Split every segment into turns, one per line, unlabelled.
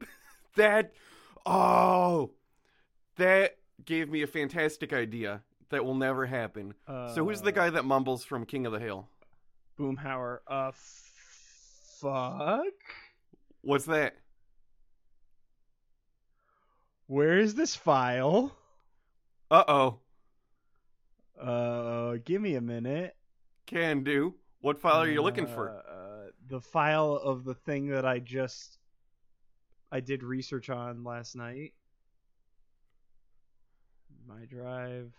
That
oh that gave me a fantastic idea that will never happen. so who's the
Uh,
guy that mumbles from King of the Hill?
Boomhauer. Uh, fuck.
What's that?
Where is this file?
Uh oh.
Uh, give me a minute.
Can do. What file are you looking for?
Uh, the file of the thing that I just I did research on last night. My drive,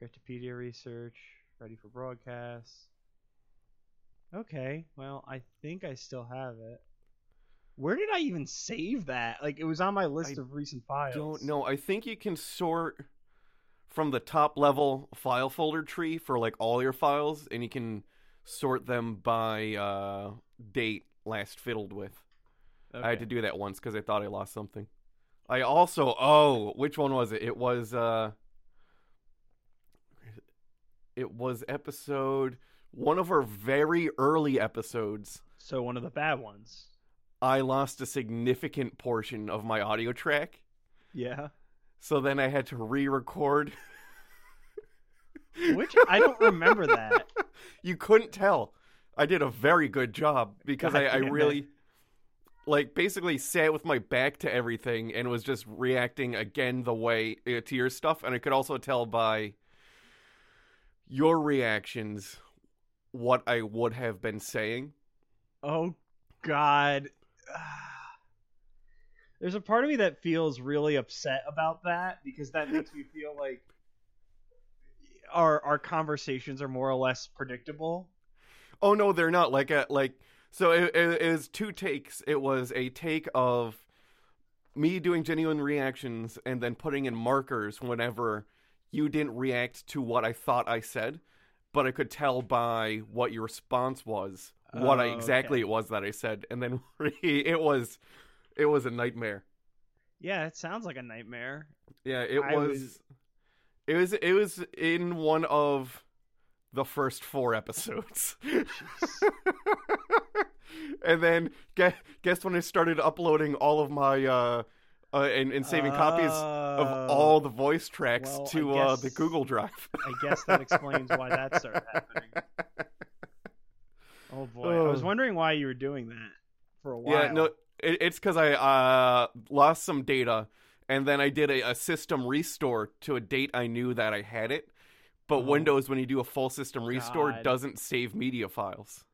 Cryptopedia research, ready for broadcast. Okay, well, I think I still have it. Where did I even save that? Like, it was on my list
I
of recent files.
Don't know. I think you can sort from the top level file folder tree for like all your files, and you can sort them by uh, date last fiddled with. I had to do that once because I thought I lost something. I also oh, which one was it? It was uh, it was episode one of our very early episodes.
So one of the bad ones.
I lost a significant portion of my audio track.
Yeah.
So then I had to re-record.
Which I don't remember that.
You couldn't tell. I did a very good job because I, I
it.
really, like, basically sat with my back to everything and was just reacting again the way uh, to your stuff, and I could also tell by your reactions what I would have been saying.
Oh God. There's a part of me that feels really upset about that because that makes me feel like our our conversations are more or less predictable.
Oh no, they're not. Like a like. So it, it, it was two takes. It was a take of me doing genuine reactions and then putting in markers whenever you didn't react to what I thought I said, but I could tell by what your response was what I
Oh,
exactly
okay.
it was that I said, and then it was it was a nightmare.
Yeah, it sounds like a nightmare.
Yeah, it was,
was-
It was. It was in one of the first four episodes. and then guess, guess when I started uploading all of my uh, uh and, and saving copies of all the voice tracks
Well,
to uh, the Google Drive.
I guess that explains why that started happening. Oh boy, I was
Oh.
wondering why you were doing that for a while.
Yeah, no, it, it's because I uh, lost some data, and then I did a, a system restore to a date I knew that I had it. But
Oh.
Windows, when you do a full system restore,
God.
doesn't save media files.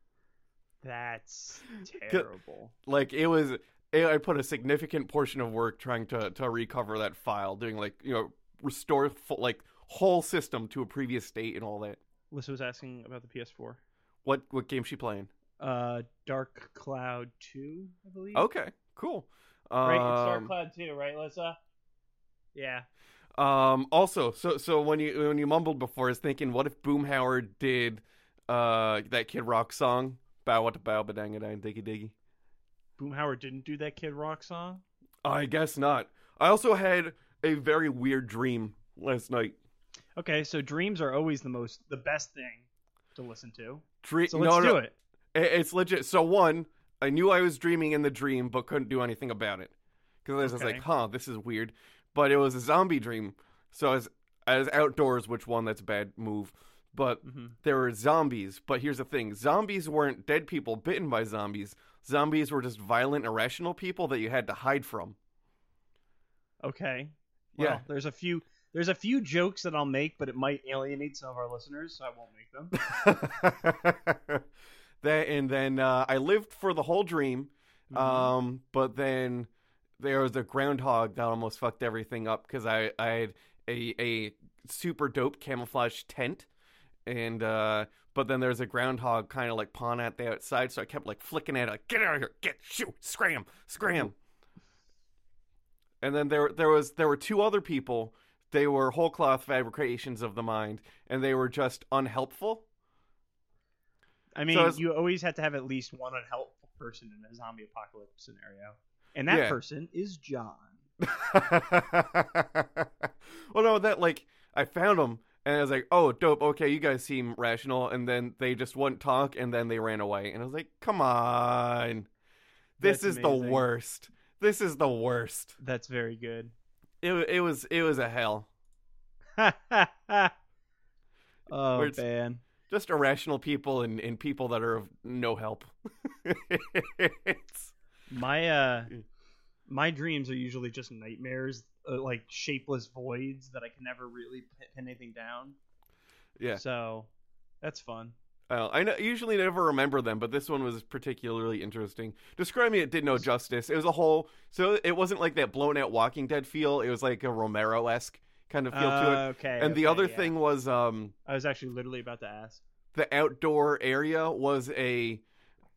That's terrible.
Like it was, it, I put a significant portion of work trying to to recover that file, doing like you know restore full, like whole system to a previous state and all that.
Lissa was asking about the PS4.
What what game she playing?
Uh, Dark Cloud Two, I believe.
Okay, cool. Um,
Right, it's Dark Cloud Two, right, Lissa? Yeah.
Um. Also, so so when you when you mumbled before, I was thinking, what if Boomhauer did uh that Kid Rock song, bow what bow badang dang diggy diggy.
Boomhauer didn't do that Kid Rock song.
I guess not. I also had a very weird dream last night.
Okay, so dreams are always the most, the best thing to listen to.
Dream.
So let's
no,
do it.
It's legit. So one, I knew I was dreaming in the dream, but couldn't do anything about it because I was just
Okay.
like, "Huh, this is weird." But it was a zombie dream, so I was, I was outdoors, which one that's a bad move. But
Mhm.
there were zombies. But here's the thing: zombies weren't dead people bitten by zombies. Zombies were just violent, irrational people that you had to hide from.
Okay.
Yeah.
There's a few. There's a few jokes that I'll make, but it might alienate some of our listeners, so I won't make them.
that and then uh, I lived for the whole dream.
Mhm.
Um, but then there was a groundhog that almost fucked everything up because I I had a a super dope camouflage tent, and uh, but then there's a groundhog kind of like pawing at the outside, so I kept like flicking at it, like get out of here, get shoot, scram, scram. And then there there was there were two other people. They were whole cloth fabrications of the mind, and they were just unhelpful.
I mean,
it's-
you always have to have at least one unhelpful person in a zombie apocalypse scenario, and that
Yeah.
person is John.
well, no, that like I found him, and I was like, "Oh, dope. Okay, you guys seem rational." And then they just wouldn't talk, and then they ran away. And I was like, "Come on, this
That's
is the worst. This is the worst."
That's very good.
It it was it was a hell.
oh man,
Just irrational people and, and people that are of no help. It's-
my uh, my dreams are usually just nightmares, uh, like shapeless voids that I can never really pin pin anything down.
yeah.
So that's fun.
Uh, I know, usually never remember them, but this one was particularly interesting. Describing it did no justice. It was a whole, so it wasn't like that blown out Walking Dead feel. It was like a Romero esque kind of feel to
Uh,
it.
okay.
And the other
yeah.
thing was, um,
I was actually literally about to ask.
the outdoor area was a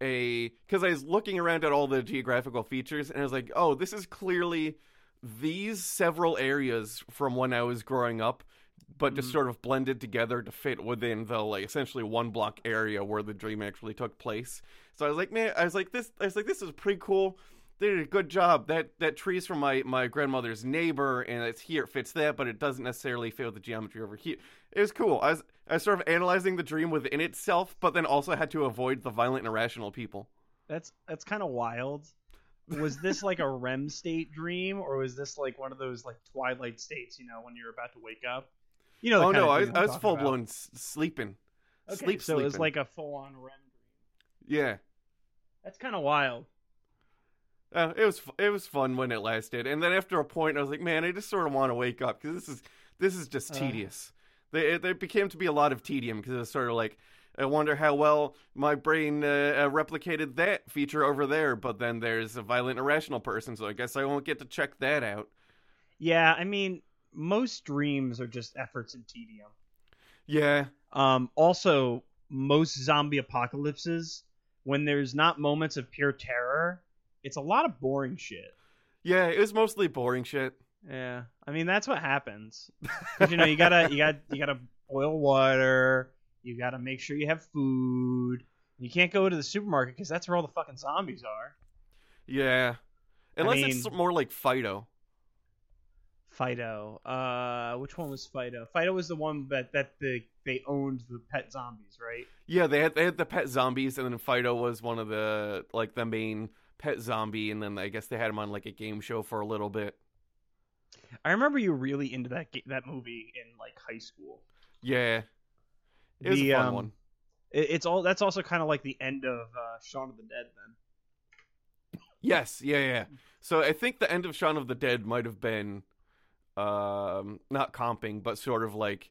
a because I was looking around at all the geographical features and I was like, oh, this is clearly these several areas from when I was growing up, but just
Mhm.
sort of blended together to fit within the like essentially one block area where the dream actually took place. So I was like, man, I was like this, I was like, this is pretty cool. They did a good job. That that tree's from my my grandmother's neighbor, and it's here. It fits that, but it doesn't necessarily fit with the geometry over here. It was cool. I was I was sort of analyzing the dream within itself, but then also had to avoid the violent and irrational people.
That's that's kind of wild. Was this like a REM state dream, or was this like one of those like twilight states? You know, when you're about to wake up. You know.
oh no, I was, I was full
about.
blown s- sleeping.
Okay,
Sleep,
so it was like a full on REM dream.
Yeah.
That's kind of wild.
Uh, it was it was fun when it lasted, and then after a point, I was like, man, I just sort of want to wake up because this is this is just
Uh.
tedious. They, it, it became to be a lot of tedium because it was sort of like I wonder how well my brain uh, uh, replicated that feature over there, but then there's a violent irrational person, so I guess I won't get to check that out.
Yeah, I mean, most dreams are just efforts in tedium.
Yeah,
Um, also, most zombie apocalypses, when there's not moments of pure terror, it's a lot of boring shit.
yeah, it was mostly boring shit.
Yeah, I mean that's what happens. you know, you gotta you got you gotta boil water. You gotta make sure you have food. You can't go to the supermarket because that's where all the fucking zombies are.
Yeah, unless it's
mean-
more like Fido.
Fido. Uh, which one was Fido? Fido was the one that that the they owned the pet zombies, right?
Yeah, they had they had the pet zombies, and then Fido was one of the like the main pet zombie, and then I guess they had him on like a game show for a little bit.
I remember you really into that ga- that movie in like high school.
Yeah, it was
The,
a fun
um,
one.
It, it's all that's also kind of like the end of uh, Shaun of the Dead. Then
Yes, yeah, yeah. So I think the end of Shaun of the Dead might have been, um, not comping, but sort of like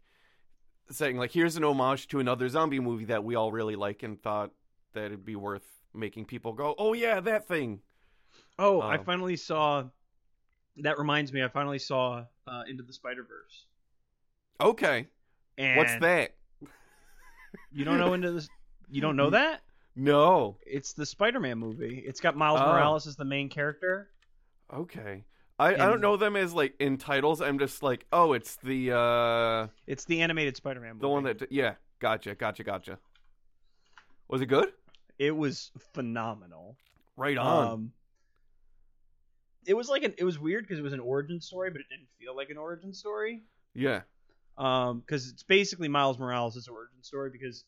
saying like, here's an homage to another zombie movie that we all really like, and thought that it'd be worth making people go, oh yeah, that thing.
oh, I
Um,
finally saw. That reminds me, I finally saw uh, Into the Spider Verse.
Okay,
And
what's that?
You don't know Into the You don't know that?
No.
It's the Spider-Man movie. It's got Miles
Oh.
Morales as the main character.
Okay. I, I don't know them as like in titles. I'm just like, oh, it's the uh
It's the animated Spider-Man movie.
the one that yeah, gotcha, gotcha, gotcha. Was it good?
It was phenomenal.
Right on.
Um, it was like an it was weird because it was an origin story, but it didn't feel like an origin story.
yeah.
Um, because it's basically Miles Morales' origin story. Because,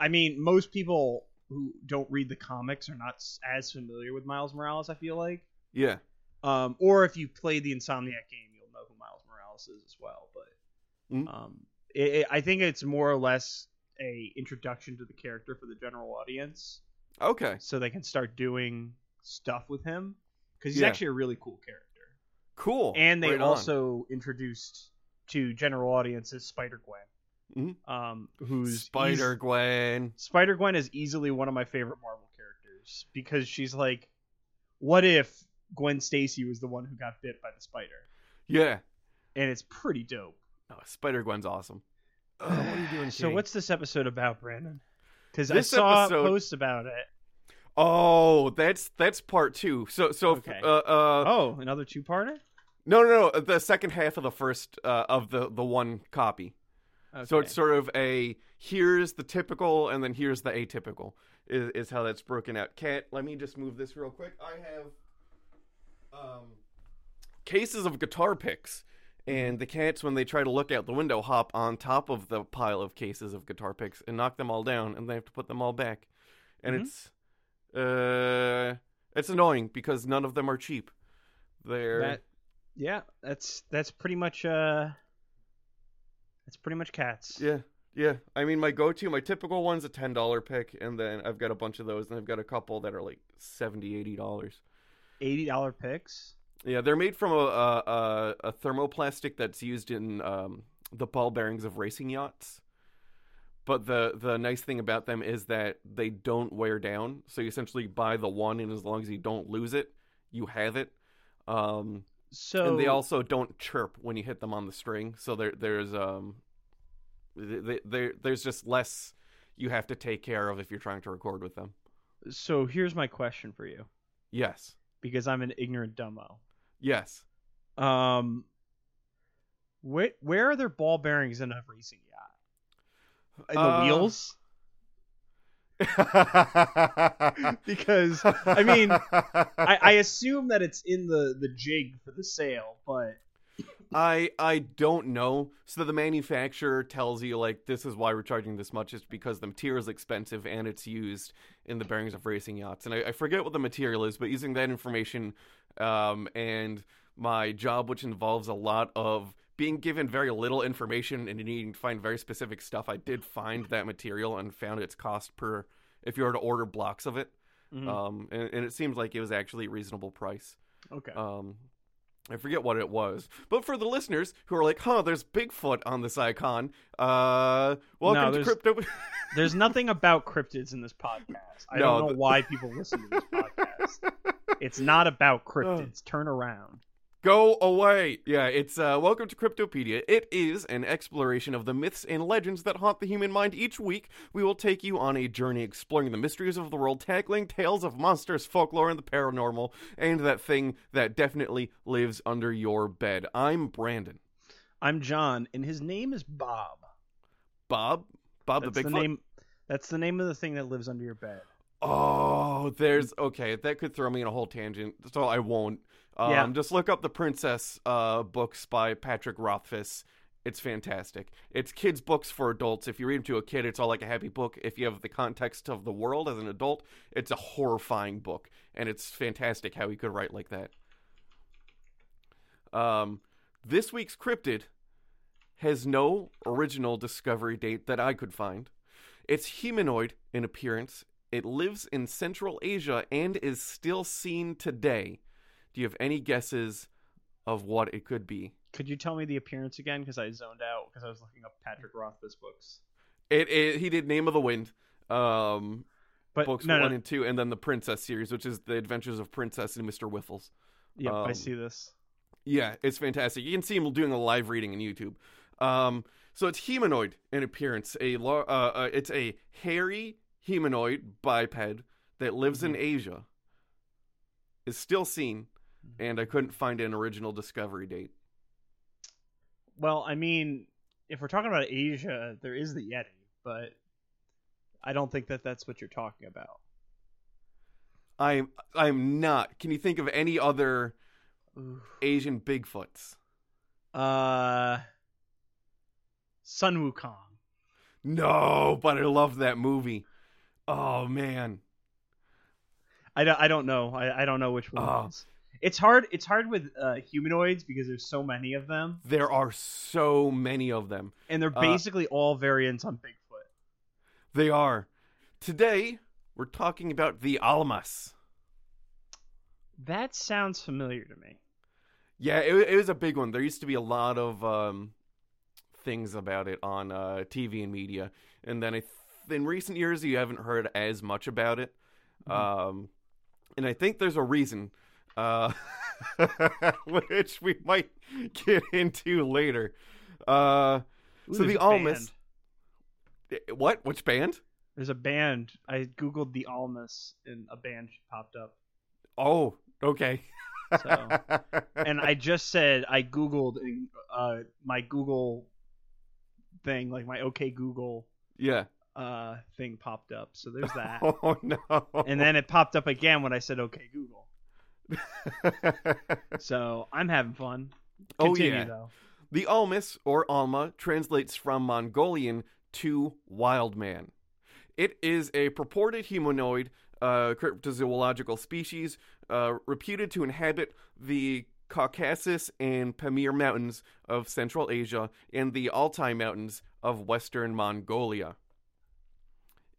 I mean, most people who don't read the comics are not as familiar with Miles Morales. I feel like,
Yeah.
um, or if you played the Insomniac game, you'll know who Miles Morales is as well. But,
Mhm.
um, it, it, I think it's more or less a introduction to the character for the general audience,
Okay.
so they can start doing stuff with him because he's
Yeah.
actually a really cool character.
Cool.
and they
Right on.
also introduced to general audiences Spider Gwen,
Mhm.
um, who's
Spider Gwen.
Spider Gwen is easily one of my favorite Marvel characters because she's like, what if Gwen Stacy was the one who got bit by the spider?
Yeah.
and it's pretty dope.
Oh, Spider Gwen's awesome. Oh, what are you doing?
So
Shane?
what's this episode about, Brandon? Because I
This
saw
episode-
posts about it.
Oh, that's that's part two. So so
Okay.
uh, uh
Oh, another two-parter.
no no no the second half of the first uh, of the the one copy. So it's sort of a here's the typical and then here's the atypical is, is how that's broken out. Cat, let me just move this real quick. I have um, cases of guitar picks, and the cats when they try to look out the window hop on top of the pile of cases of guitar picks and knock them all down, and they have to put them all back, and
Mhm.
it's uh it's annoying because none of them are cheap. They're
That, yeah, that's that's pretty much uh, that's pretty much cats.
Yeah, yeah. I mean, my go-to, my typical one's a ten dollar pick, and then I've got a bunch of those, and I've got a couple that are like 70 80 dollars.
Eighty dollar picks.
Yeah, they're made from a a, a, thermoplastic that's used in um, the ball bearings of racing yachts. But the the nice thing about them is that they don't wear down. So you essentially buy the one, and as long as you don't lose it, you have it. Um,
So
and they also don't chirp when you hit them on the string. So there there's um th- there there's just less you have to take care of if you're trying to record with them.
so here's my question for you
Yes.
because I'm an ignorant dumbo.
Yes.
Um, where where are their ball bearings in a racing yacht? In the
Uh,
wheels? Because I mean, I, I assume that it's in the the jig for the sail, but
I I don't know. So the manufacturer tells you like this is why we're charging this much. It's because the material is expensive and it's used in the bearings of racing yachts. And I, I forget what the material is, but using that information um, and my job, which involves a lot of being given very little information and needing to find very specific stuff, I did find that material and found its cost per if you were to order blocks of it.
Mhm.
Um, and, and it seems like it was actually a reasonable price.
okay.
Um, I forget what it was, but for the listeners who are like, "Huh, there's Bigfoot on this icon," uh, welcome to
there's-
crypto.
There's nothing about cryptids in this podcast. I
No,
don't know
the-
why people listen to this podcast. It's not about cryptids. Turn around.
Go away. Yeah, it's uh, welcome to Cryptopedia. It is an exploration of the myths and legends that haunt the human mind. Each week, we will take you on a journey exploring the mysteries of the world, tackling tales of monsters, folklore, and the paranormal, and that thing that definitely lives under your bed. I'm Brandon.
I'm John, and his name is Bob.
Bob. Bob
That's
the Bigfoot.
name. That's the name of the thing that lives under your bed.
Oh, there's okay. That could throw me in a whole tangent, so I won't. Um,
Yeah.
Just look up the Princess uh, books by Patrick Rothfuss. It's fantastic. It's kids' books for adults. If you read them to a kid, it's all like a happy book. If you have the context of the world as an adult, it's a horrifying book, and it's fantastic how he could write like that. Um, this week's cryptid has no original discovery date that I could find. It's humanoid in appearance. It lives in Central Asia and is still seen today. Do you have any guesses of what it could be?
Could you tell me the appearance again? Because I zoned out because I was looking up Patrick Rothfuss books.
It, it he did Name of the Wind, um,
But
books
no,
one
no.
and two, and then the Princess series, which is the Adventures of Princess and Mister Whiffles.
Yep, I
um,
see this.
Yeah, it's fantastic. You can see him doing a live reading on YouTube. Um, so it's humanoid in appearance. A uh, uh, it's a hairy humanoid biped that lives in Asia. Is still seen, and I couldn't find an original discovery date.
Well, I mean, if we're talking about Asia, there is the Yeti, but I don't think that that's what you're talking about.
I'm I'm not. Can you think of any other Asian Bigfoots?
Uh, Sun Wukong.
No, but I love that movie. Oh man.
I don't, I don't know. I, I don't know which one.
Oh.
it. It's hard. It's hard with uh, humanoids because there's so many of them,
There are so many of them.
and they're
Uh,
basically all variants on Bigfoot.
They are. Today, we're talking about the Almas.
That sounds familiar to me.
Yeah, it, it was a big one. There used to be a lot of um, things about it on uh, TV and media, and then I in recent years you haven't heard as much about it. Um, and I think there's a reason, uh, which we might get into later. Uh,
Ooh,
so the Almas. What? Which band?
There's a band. I googled the Almas and a band popped up.
Oh, okay.
So- And I just said I googled uh, my Google thing, like my OK Google
yeah.
Uh, thing popped up. So there's that.
Oh no.
and then it popped up again when I said OK Google. So I'm having fun.
Oh, yeah.
though.
The Almas, or Alma, translates from Mongolian to wild man. It is a purported humanoid uh, cryptozoological species uh, reputed to inhabit the Caucasus and Pamir Mountains of Central Asia and the Altai Mountains of Western Mongolia.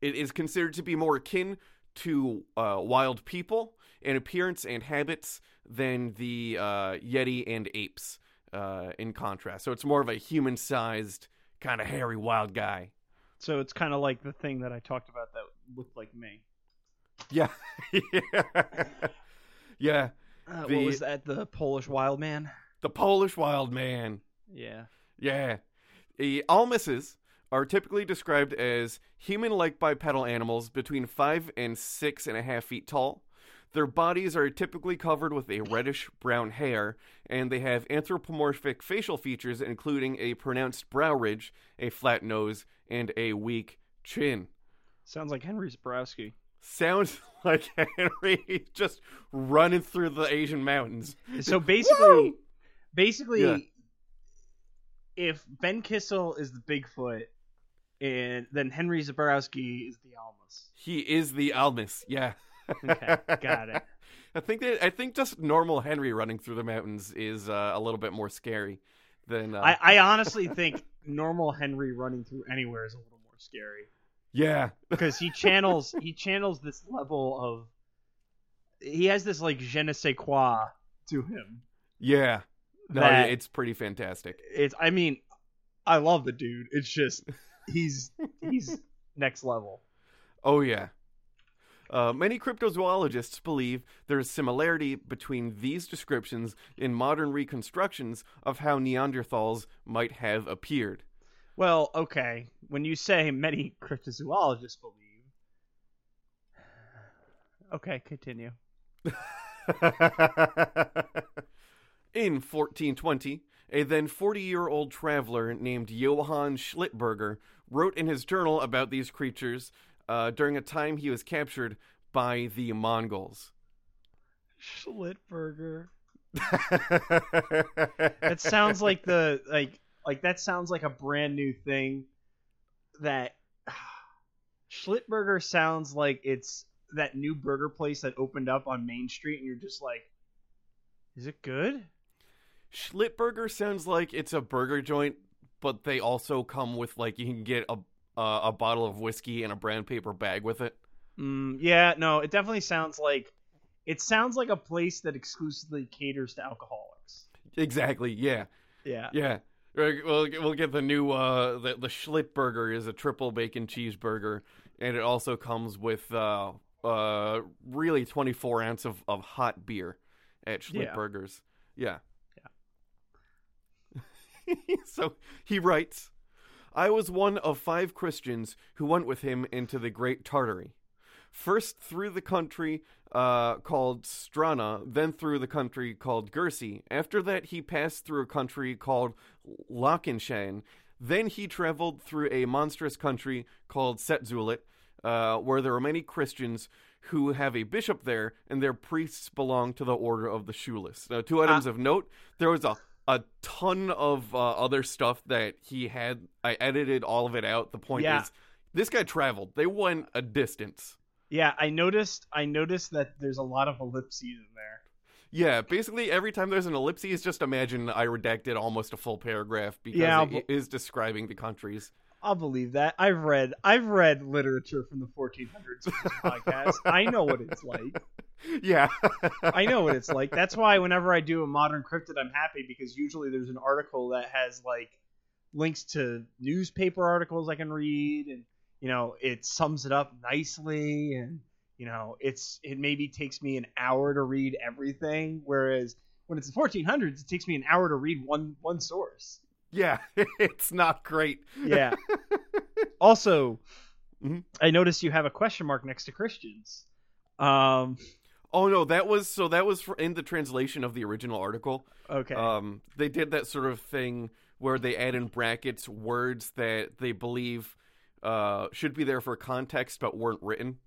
It is considered to be more akin to uh, wild people in appearance and habits than the uh, Yeti and apes, uh, in contrast. So it's more of a human sized, kind of hairy wild guy.
So it's kind of like the thing that I talked about that looked like me.
Yeah. yeah. yeah.
Uh,
The-
what was that? The Polish wild man?
The Polish wild man.
Yeah.
Yeah. The Almases are typically described as human like bipedal animals between five and six and a half feet tall. Their bodies are typically covered with a reddish brown hair, and they have anthropomorphic facial features, including a pronounced brow ridge, a flat nose, and a weak chin.
Sounds like Henry Zabrowski.
Sounds like Henry just running through the Asian mountains.
So basically, basically,
Yeah.
if Ben Kissel is the Bigfoot, and then Henry Zabrowski is the Almas.
He is the Almas, yeah.
Okay, got it.
I think that I think just normal Henry running through the mountains is uh, a little bit more scary than uh,
I, I honestly think normal Henry running through anywhere is a little more scary
yeah
because he channels he channels this level of he has this like je ne sais quoi to him.
yeah no it's pretty fantastic
It's I mean, I love the dude. It's just he's he's next level.
oh yeah uh, many cryptozoologists believe there is similarity between these descriptions in modern reconstructions of how Neanderthals might have appeared.
Well, okay. When you say many cryptozoologists believe, okay, continue.
In 1420, a then 40 year old traveler named Johann Schlittberger wrote in his journal about these creatures uh, during a time he was captured by the Mongols.
Schlittberger. That sounds like the like like that sounds like a brand new thing that Schlittberger sounds like it's that new burger place that opened up on Main Street and you're just like is it good?
Schlittberger sounds like it's a burger joint, but they also come with like you can get a uh, a bottle of whiskey and a brown paper bag with it.
Mm, yeah, no, it definitely sounds like it sounds like a place that exclusively caters to alcoholics.
Exactly. Yeah.
Yeah.
Yeah. We'll we'll get the new uh the the Schlittburger is a triple bacon cheeseburger, and it also comes with uh uh really twenty four ounce of, of hot beer at
Yeah.
Schlittburgers. Yeah. So he writes, I was one of five Christians who went with him into the Great Tartary. First through the country uh, called Strana, then through the country called Gursey. After that, he passed through a country called Lockinshan. Then he traveled through a monstrous country called Setzulit, uh, where there are many Christians who have a bishop there, and their priests belong to the Order of the Shoeless. Now, two items of note: there was a a ton of uh, other stuff that he had. I edited all of it out. The point
Yeah.
is, this guy traveled. They went a distance.
Yeah, I noticed I noticed that there's a lot of ellipses in there.
Yeah, basically every time there's an ellipses, just imagine I redacted almost a full paragraph because
Yeah,
it
but-
is describing the countries.
I'll believe that. I've read I've read literature from the 1400s for this podcast. I know what it's like.
Yeah,
I know what it's like. That's why whenever I do a modern cryptid, I'm happy because usually there's an article that has like links to newspaper articles I can read, and you know it sums it up nicely, and you know it's it maybe takes me an hour to read everything, whereas when it's the 1400s, it takes me an hour to read one one source.
Yeah, it's not great.
Yeah. also,
Mhm.
I noticed you have a question mark next to Christians. Um.
Oh no, that was so that was for, in the translation of the original article.
Okay.
Um, they did that sort of thing where they add in brackets words that they believe uh, should be there for context but weren't written.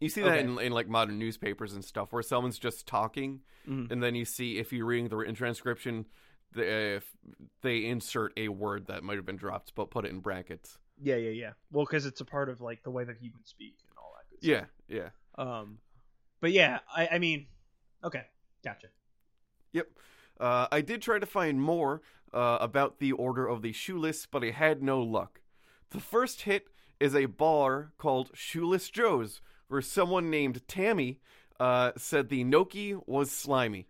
You see that
Okay.
in, in like modern newspapers and stuff where someone's just talking,
Mhm.
and then you see if you're reading the written transcription, if they insert a word that might have been dropped but put it in brackets.
yeah, yeah, yeah. Well, because it's a part of like the way that humans speak and all that. Good
stuff. Yeah,
yeah. Um. But yeah, I, I mean, okay, gotcha.
Yep. Uh, I did try to find more uh, about the Order of the Shoeless, but I had no luck. The first hit is a bar called Shoeless Joe's, where someone named Tammy uh, said the gnocchi was slimy.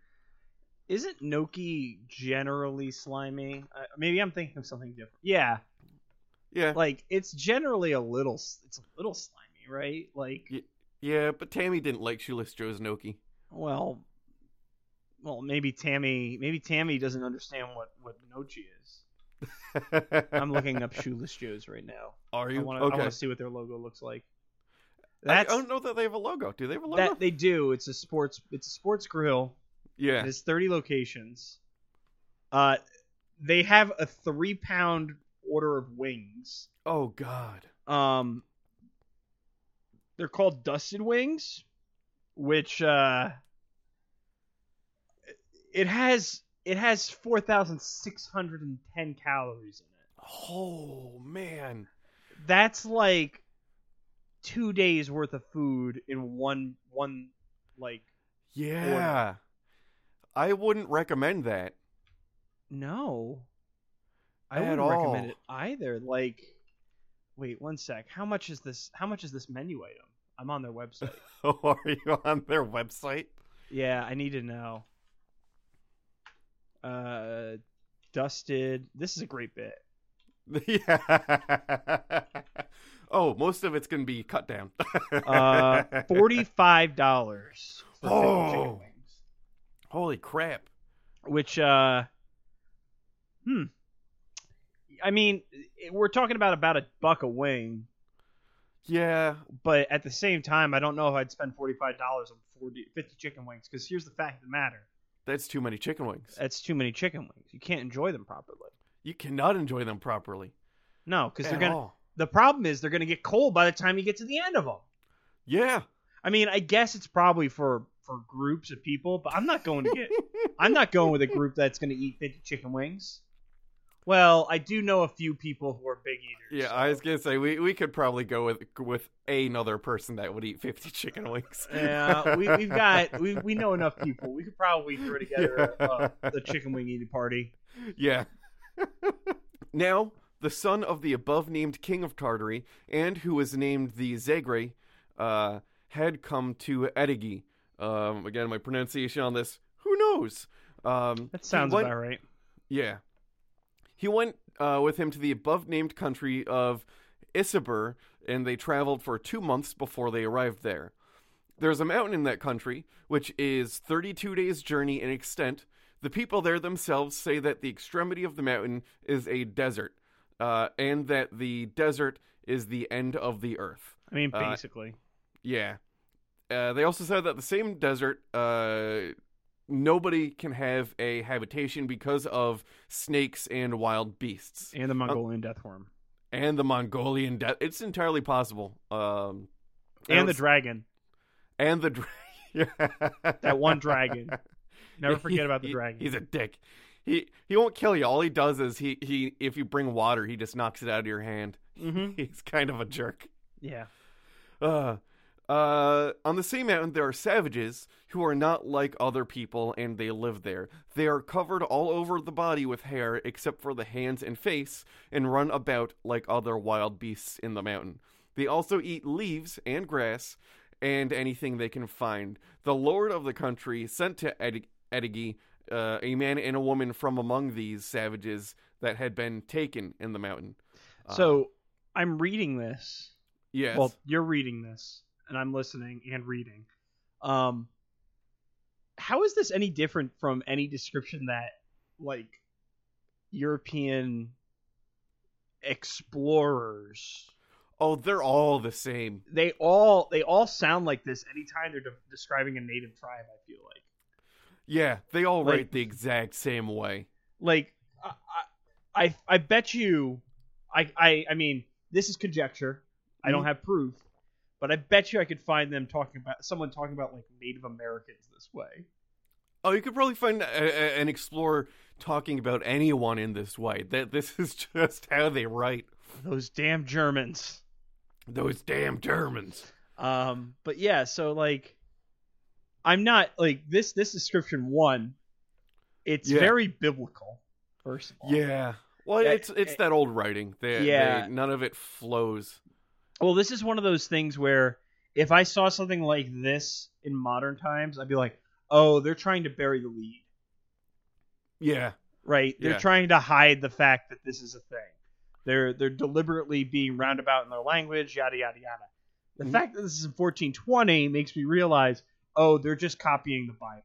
Isn't gnocchi generally slimy? Uh, maybe I'm thinking of something different. Yeah,
Yeah,
like it's generally a little, it's a little slimy, right? Like,
Y- yeah, but Tammy didn't like Shoeless Joe's gnocchi.
well, well, maybe Tammy, maybe Tammy doesn't understand what what gnocchi is. I'm looking up Shoeless Joe's right now.
Are you?
I want to
okay?
see what their logo looks like.
I
That's
don't know that they have a logo. Do they have a logo?
that they do. It's a sports. It's a sports grill.
Yeah.
There's 30 locations. Uh, they have a three pound order of wings.
Oh God.
Um, they're called dusted wings, which uh, it has it has 4,610 calories in it.
Oh man.
That's like two days worth of food in one one like
Yeah. I wouldn't recommend that.
No. I
At
wouldn't recommend it either. Like wait, one sec. How much is this how much is this menu item? I'm on their website.
Oh, are you on their website?
yeah, I need to know. Uh dusted. This is a great bit.
yeah. oh, most of it's gonna be cut down.
Uh forty-five dollars for 50 chicken
Oh. Holy crap!
Which uh hmm. I mean, we're talking about about a buck a wing.
Yeah,
but at the same time, I don't know if I'd spend forty five dollars on 40, 50 chicken wings. Because here's the fact of the matter:
that's too many chicken wings.
that's too many chicken wings. You can't enjoy them properly.
You cannot enjoy them properly.
No, because they're gonna.
all.
The problem is they're gonna get cold by the time you get to the end of them.
Yeah.
I mean, I guess it's probably for for groups of people, but I'm not going to get. I'm not going with a group that's gonna eat fifty chicken wings. Well, I do know a few people who are big eaters.
Yeah,
so-
I was gonna say we, we could probably go with with another person that would eat fifty chicken wings.
Yeah, we, we've got we, we know enough people. We could probably throw together a, a chicken wing eating party.
Yeah. now, the son of the above named king of Tartary, and who was named the Zegre, uh, had come to Edigi. Um, again, my pronunciation on this, who knows? Um,
That sounds
went-
about right.
Yeah. He went uh, with him to the above named country of Isabur, and they traveled for two months before they arrived there. There's a mountain in that country, which is 32 days' journey in extent. The people there themselves say that the extremity of the mountain is a desert, uh, and that the desert is the end of the earth.
I mean,
Uh,
basically.
Yeah. Uh, they also said that the same desert, uh, nobody can have a habitation because of snakes and wild beasts
and the Mongolian deathworm.
and the Mongolian death. It's entirely possible. Um,
And the dragon.
and the dra-
That one dragon. Never forget about the
He-
dragon.
He's a dick. He he won't kill you. All he does is he he if you bring water, he just knocks it out of your hand.
hmm
He's kind of a jerk.
Yeah.
Uh, uh, on the same mountain, there are savages who are not like other people and they live there. They are covered all over the body with hair except for the hands and face and run about like other wild beasts in the mountain. They also eat leaves and grass and anything they can find. The lord of the country sent to Ed- Edigi uh, a man and a woman from among these savages that had been taken in the mountain. Uh,
So I'm reading this.
yes.
Well, you're reading this, and I'm listening and reading. Um, how is this any different from any description that like European explorers
Oh, they're all the same.
they all they all sound like this anytime they're de- describing a native tribe i feel like
Yeah, they all
Like-
write the exact same way.
like I, I I- bet you I I I mean this is conjecture I don't
Mhm.
have proof but I bet you I could find them talking about someone talking about like Native Americans this way
Oh, you could probably find a, a, an explorer talking about anyone in this way. That this is just how they write.
those damn Germans
Those damn Germans.
um but yeah so like I'm not like this this description one it's
Yeah.
very biblical first of all
Yeah. Well,
Yeah,
it's it's
eh,
that old writing. They,
yeah.
they- none of it flows.
Well, this is one of those things where if I saw something like this in modern times, I'd be like, "Oh, they're trying to bury the lead."
Yeah.
Right? They're
Yeah.
trying to hide the fact that this is a thing. They're they're deliberately being roundabout in their language, yada yada yada. The
Mhm.
fact that this is in 1420 makes me realize, "Oh, they're just copying the Bible."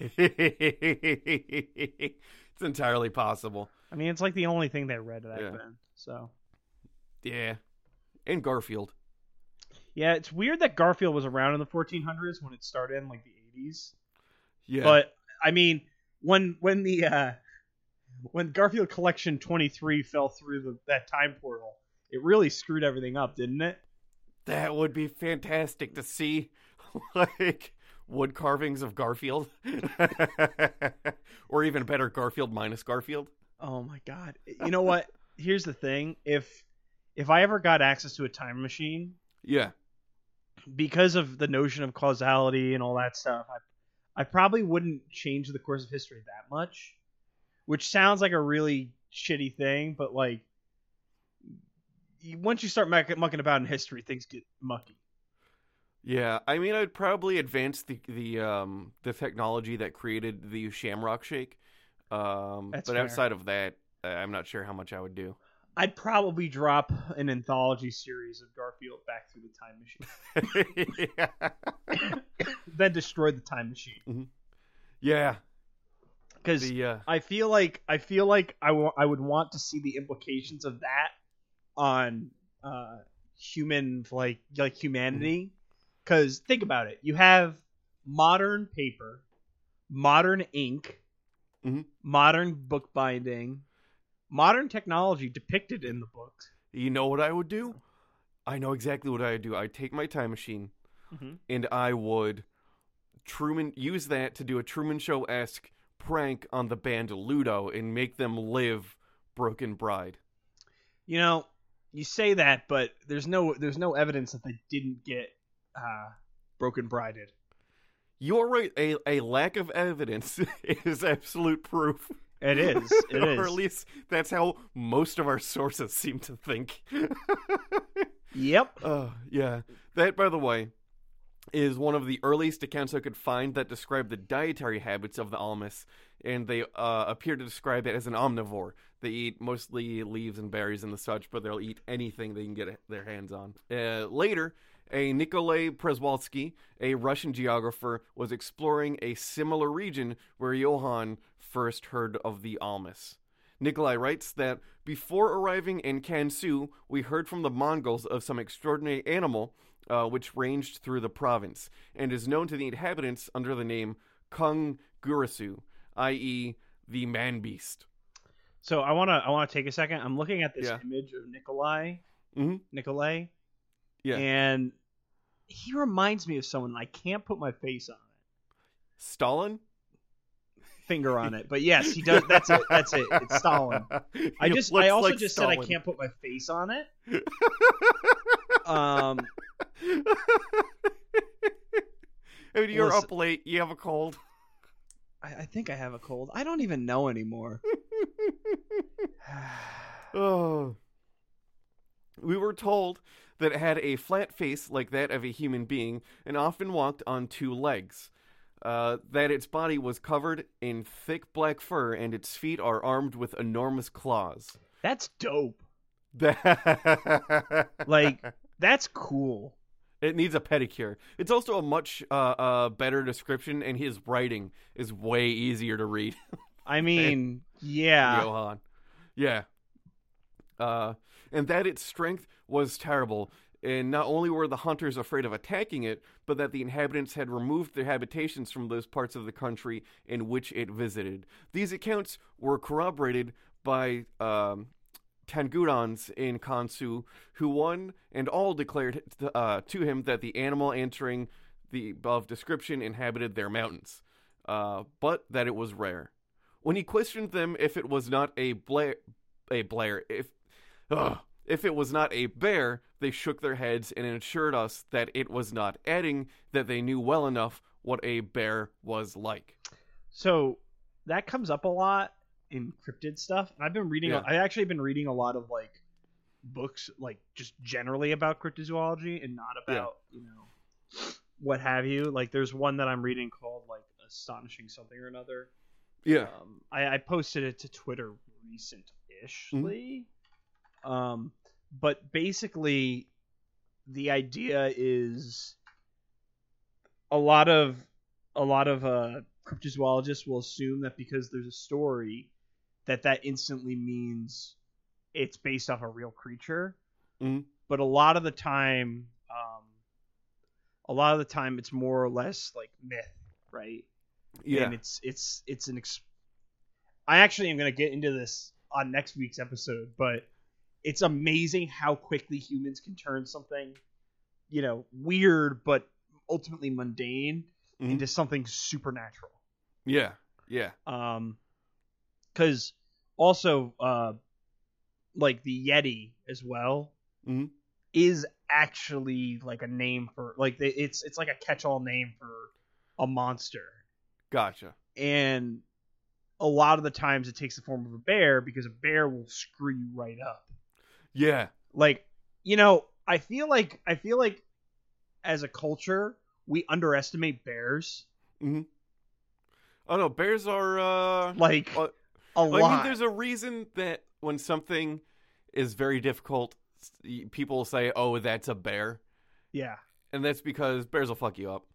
it's entirely possible.
I mean, it's like the only thing they read back
Yeah.
then. So,
Yeah. And Garfield.
yeah, it's weird that Garfield was around in the 1400s when it started in like the 80s.
Yeah.
But I mean, when when the uh, when Garfield Collection 23 fell through the, that time portal, it really screwed everything up, didn't it?
that would be fantastic to see. like wood carvings of Garfield. or even better, Garfield minus Garfield.
Oh my god! You know what? Here's the thing: if if I ever got access to a time machine,
Yeah.
because of the notion of causality and all that stuff, I I probably wouldn't change the course of history that much. Which sounds like a really shitty thing, but like once you start muck- mucking about in history, things get mucky.
Yeah, I mean, I'd probably advance the the um the technology that created the Shamrock Shake. Um, but
fair.
outside of that, I'm not sure how much I would do.
I'd probably drop an anthology series of Garfield back through the time machine, then destroy the time machine.
yeah,
Because
uh,
I feel like I feel like I I would want to see the implications of that on uh, human like like humanity. Because think about it, you have modern paper, modern ink,
Mhm.
modern bookbinding, modern technology depicted in the books.
you know what I would do? I know exactly what I would do. I'd take my time machine
Mhm.
and I would Truman use that to do a Truman Show esque prank on the band Ludo and make them live Broken Bride.
You know, you say that, but there's no there's no evidence that they didn't get uh, broken brided.
You're right. A, a lack of evidence is absolute proof.
It is. It is.
or at least that's how most of our sources seem to think.
Yep.
uh, yeah. That, by the way, is one of the earliest accounts I could find that describe the dietary habits of the Almas, and they uh, appear to describe it as an omnivore. They eat mostly leaves and berries and the such, but they'll eat anything they can get their hands on. Uh, later, a Nikolai Przewalski, a Russian geographer, was exploring a similar region where Johann first heard of the Almas. Nikolai writes that before arriving in Kansu, we heard from the Mongols of some extraordinary animal uh, which ranged through the province and is known to the inhabitants under the name Kung Gurasu, i.e., the man beast.
So I wanna I wanna take a second. I'm looking at this
Yeah.
image of Nikolai.
Mhm.
Nikolai.
Yeah.
And he reminds me of someone. I can't put my face on it,
Stalin?
finger on it. But yes, he does. That's it. That's it. It's Stalin. I just I also
like
just said I can't put my face on it. Um,
I mean, you're
Listen-
up late. You have a cold.
I, I think I have a cold. I don't even know anymore.
Oh. We were told that had a flat face like that of a human being and often walked on two legs. Uh, that its body was covered in thick black fur and its feet are armed with enormous claws.
That's dope. Like that's cool.
It needs a pedicure. It's also a much uh, uh, better description, and his writing is way easier to read.
I mean, yeah.
Johan. Yeah. Uh, and that its strength was terrible. And not only were the hunters afraid of attacking it, but that the inhabitants had removed their habitations from those parts of the country in which it visited. These accounts were corroborated by um, Tangutans in Kansu, who one and all declared uh, to him that the animal answering the above description inhabited their mountains, uh, but that it was rare. When he questioned them if it was not a Blair, a Blair, if ugh, if it was not a bear, they shook their heads and assured us that it was not, adding that they knew well enough what a bear was like.
So that comes up a lot in cryptid stuff. And I've been reading.
Yeah.
I actually been reading a lot of like books, like just generally about cryptozoology and not about you know what have you. Like there's one that I'm reading called like astonishing something or another.
Yeah.
Um, I, I posted it to Twitter recent-ishly. Um, but basically, the idea is a lot of a lot of uh, cryptozoologists will assume that because there's a story, that that instantly means it's based off a real creature.
Mhm.
But a lot of the time, um, a lot of the time, it's more or less like myth, right?
Yeah.
and it's it's it's an ex- I actually am going to get into this on next week's episode, but it's amazing how quickly humans can turn something, you know, weird but ultimately mundane
Mhm.
into something supernatural.
yeah. Yeah.
Um, because also, uh, like the Yeti as well
Mhm.
is actually like a name for like it's it's like a catch-all name for a monster
Gotcha.
and a lot of the times it takes the form of a bear because a bear will screw you right up.
Yeah.
Like, you know, I feel like I feel like as a culture we underestimate bears
Oh no, bears are uh
like
uh,
a
I mean,
lot.
there's a reason that when something is very difficult, people say, "Oh, that's a bear,"
yeah,
and that's because bears will fuck you up.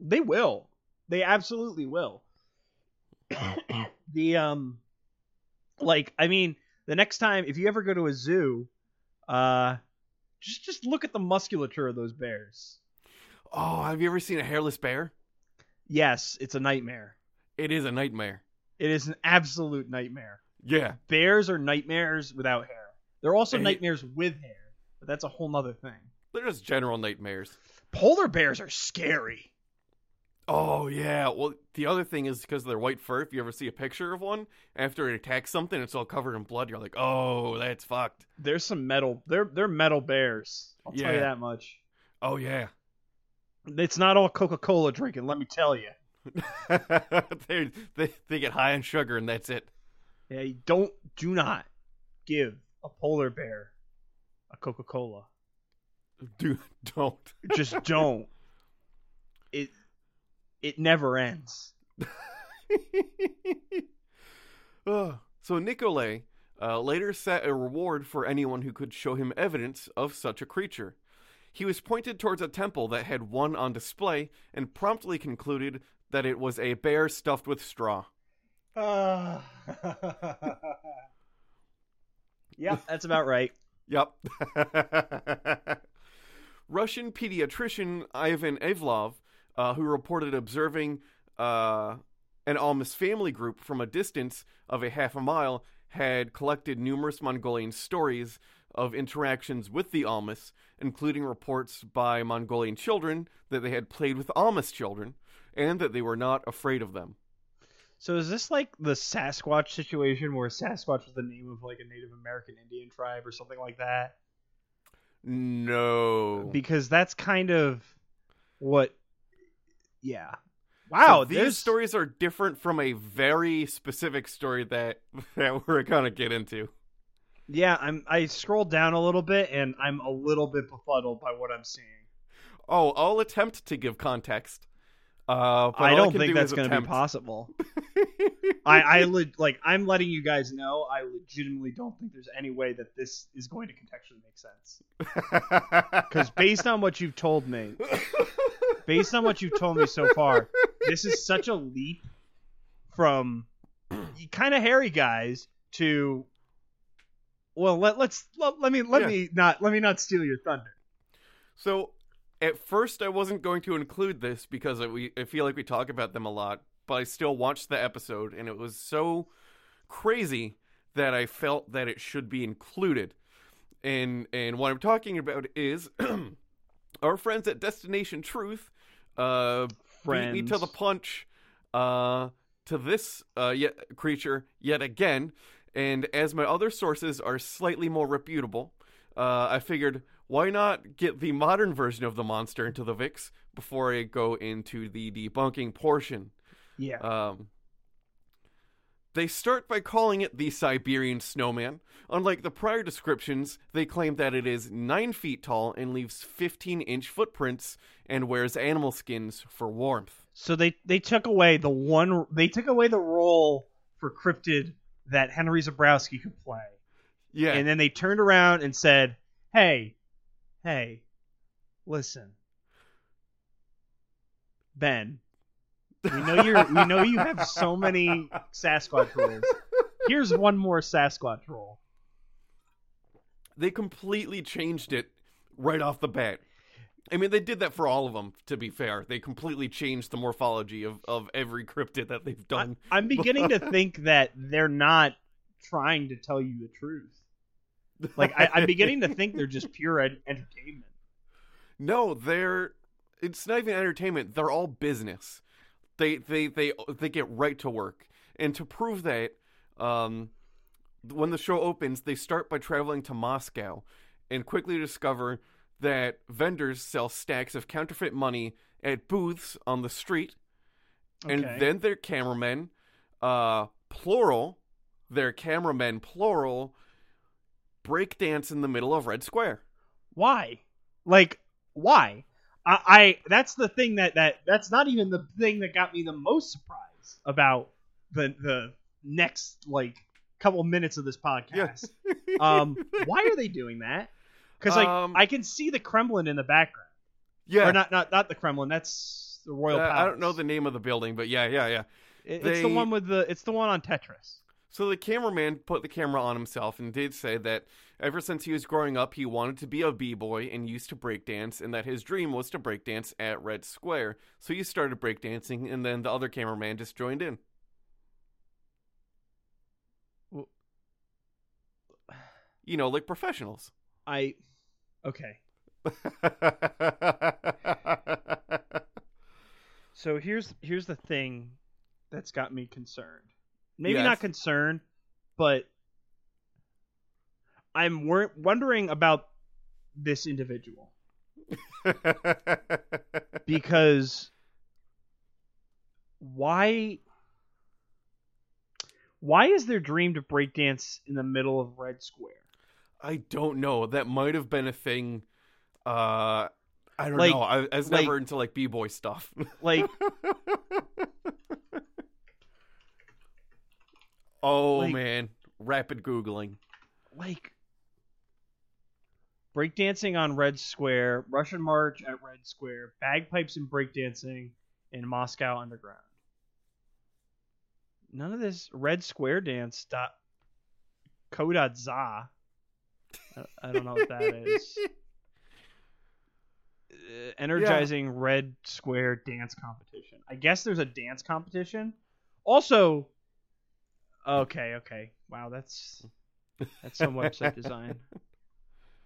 they will. They absolutely will. the um, like I mean, the next time if you ever go to a zoo, uh, just just look at the musculature of those bears.
Oh, have you ever seen a hairless bear?
Yes, it's a nightmare.
It is a nightmare.
It is an absolute nightmare.
Yeah.
Bears are nightmares without hair. They're also
Hey.
nightmares with hair, but that's a whole nother thing.
They're just general nightmares.
Polar bears are scary.
Oh yeah. Well, the other thing is because of their white fur. If you ever see a picture of one after it attacks something, it's all covered in blood. You're like, oh, that's fucked.
There's some metal. They're they're metal bears. I'll tell you that much.
Oh yeah.
It's not all Coca-Cola drinking. Let me tell you.
they they they get high on sugar and that's it.
Yeah, don't do not give a polar bear a Coca-Cola.
Do don't.
Just don't. It never ends.
So Nicolay uh, later set a reward for anyone who could show him evidence of such a creature. He was pointed towards a temple that had one on display and promptly concluded that it was a bear stuffed with straw.
Uh, yep, that's about right.
Yep. Russian pediatrician Ivan Ivlov, uh, who reported observing uh, an Almas family group from a distance of a half a mile, had collected numerous Mongolian stories of interactions with the Almas, including reports by Mongolian children that they had played with Almas children and that they were not afraid of them.
So is this like the Sasquatch situation where Sasquatch was the name of like a Native American Indian tribe or something like that?
No.
Because that's kind of what yeah.
So
Wow,
these
there's
stories are different from a very specific story that that we're gonna get into.
Yeah, I'm I scrolled down a little bit and I'm a little bit befuddled by what I'm seeing.
Oh, I'll attempt to give context. Uh, but
I don't
can
think
do
that's going to be possible. I, I le- like I'm letting you guys know I legitimately don't think there's any way that this is going to contextually make sense. Because based on what you've told me, based on what you've told me so far, this is such a leap from kind of hairy guys to well let, let's let, let me let
Yeah.
me not let me not steal your thunder.
So, at first, I wasn't going to include this because I, we, I feel like we talk about them a lot, but I still watched the episode, and it was so crazy that I felt that it should be included. And and what I'm talking about is our friends at Destination Truth uh, beat me to the punch uh, to this uh, yet, creature yet again. And as my other sources are slightly more reputable, uh, I figured why not get the modern version of the monster into the VIX before I go into the debunking portion.
Yeah.
Um, they start by calling it the Siberian snowman. Unlike the prior descriptions, they claim that it is 9 feet tall and leaves 15 inch footprints and wears animal skins for warmth.
So they they took away the one they took away the role for cryptid that Henry Zebrowski could play.
Yeah.
And then they turned around and said, "Hey, hey, listen, Ben, we know you're we know you have so many Sasquatch roles. Here's one more Sasquatch role.
they completely changed it right off the bat. I mean, they did that for all of them, to be fair. They completely changed the morphology of, of every cryptid that they've done.
I, I'm beginning to think that they're not trying to tell you the truth. Like I, I'm beginning to think they're just pure ed- entertainment.
No, they're it's not even entertainment. They're all business. They they they they get right to work. And to prove that, um, when the show opens, they start by traveling to Moscow and quickly discover that vendors sell stacks of counterfeit money at booths on the street. And then their cameramen, uh, plural, their cameramen, plural, break dance in the middle of Red Square.
Why? Like why? I, I that's the thing that that that's not even the thing that got me the most surprised about the the next like couple minutes of this podcast. um, why are they doing that? Because like
Um,
I can see the Kremlin in the background.
Yeah.
Or not not not the Kremlin. That's the Royal
Uh,
Palace.
I don't know the name of the building, but yeah, yeah, yeah.
It- It's the one with the. It's the one on Tetris.
So the cameraman put the camera on himself and did say that ever since he was growing up, he wanted to be a b-boy and used to breakdance, and that his dream was to breakdance at Red Square. So he started breakdancing, and then the other cameraman just joined in.
Well-
You know, like professionals.
I. Okay. So here's here's the thing that's got me concerned. Maybe
Yes.
not concerned, but I'm wor- wondering about this individual because why why is their dream to breakdance in the middle of Red Square?
I don't know. That might have been a thing. Uh, I don't
Like-
know. I, I was
like-
never into like b-boy stuff.
Like
oh
Like-
man, rapid googling.
like breakdancing on Red Square, Russian March at Red Square, bagpipes and breakdancing in Moscow Underground. None of this Red Square dance dot co dot za. I- I don't know what that is. Uh, energizing Red Square dance competition. I guess there's a dance competition. Also, okay, okay. Wow, that's that's some website design.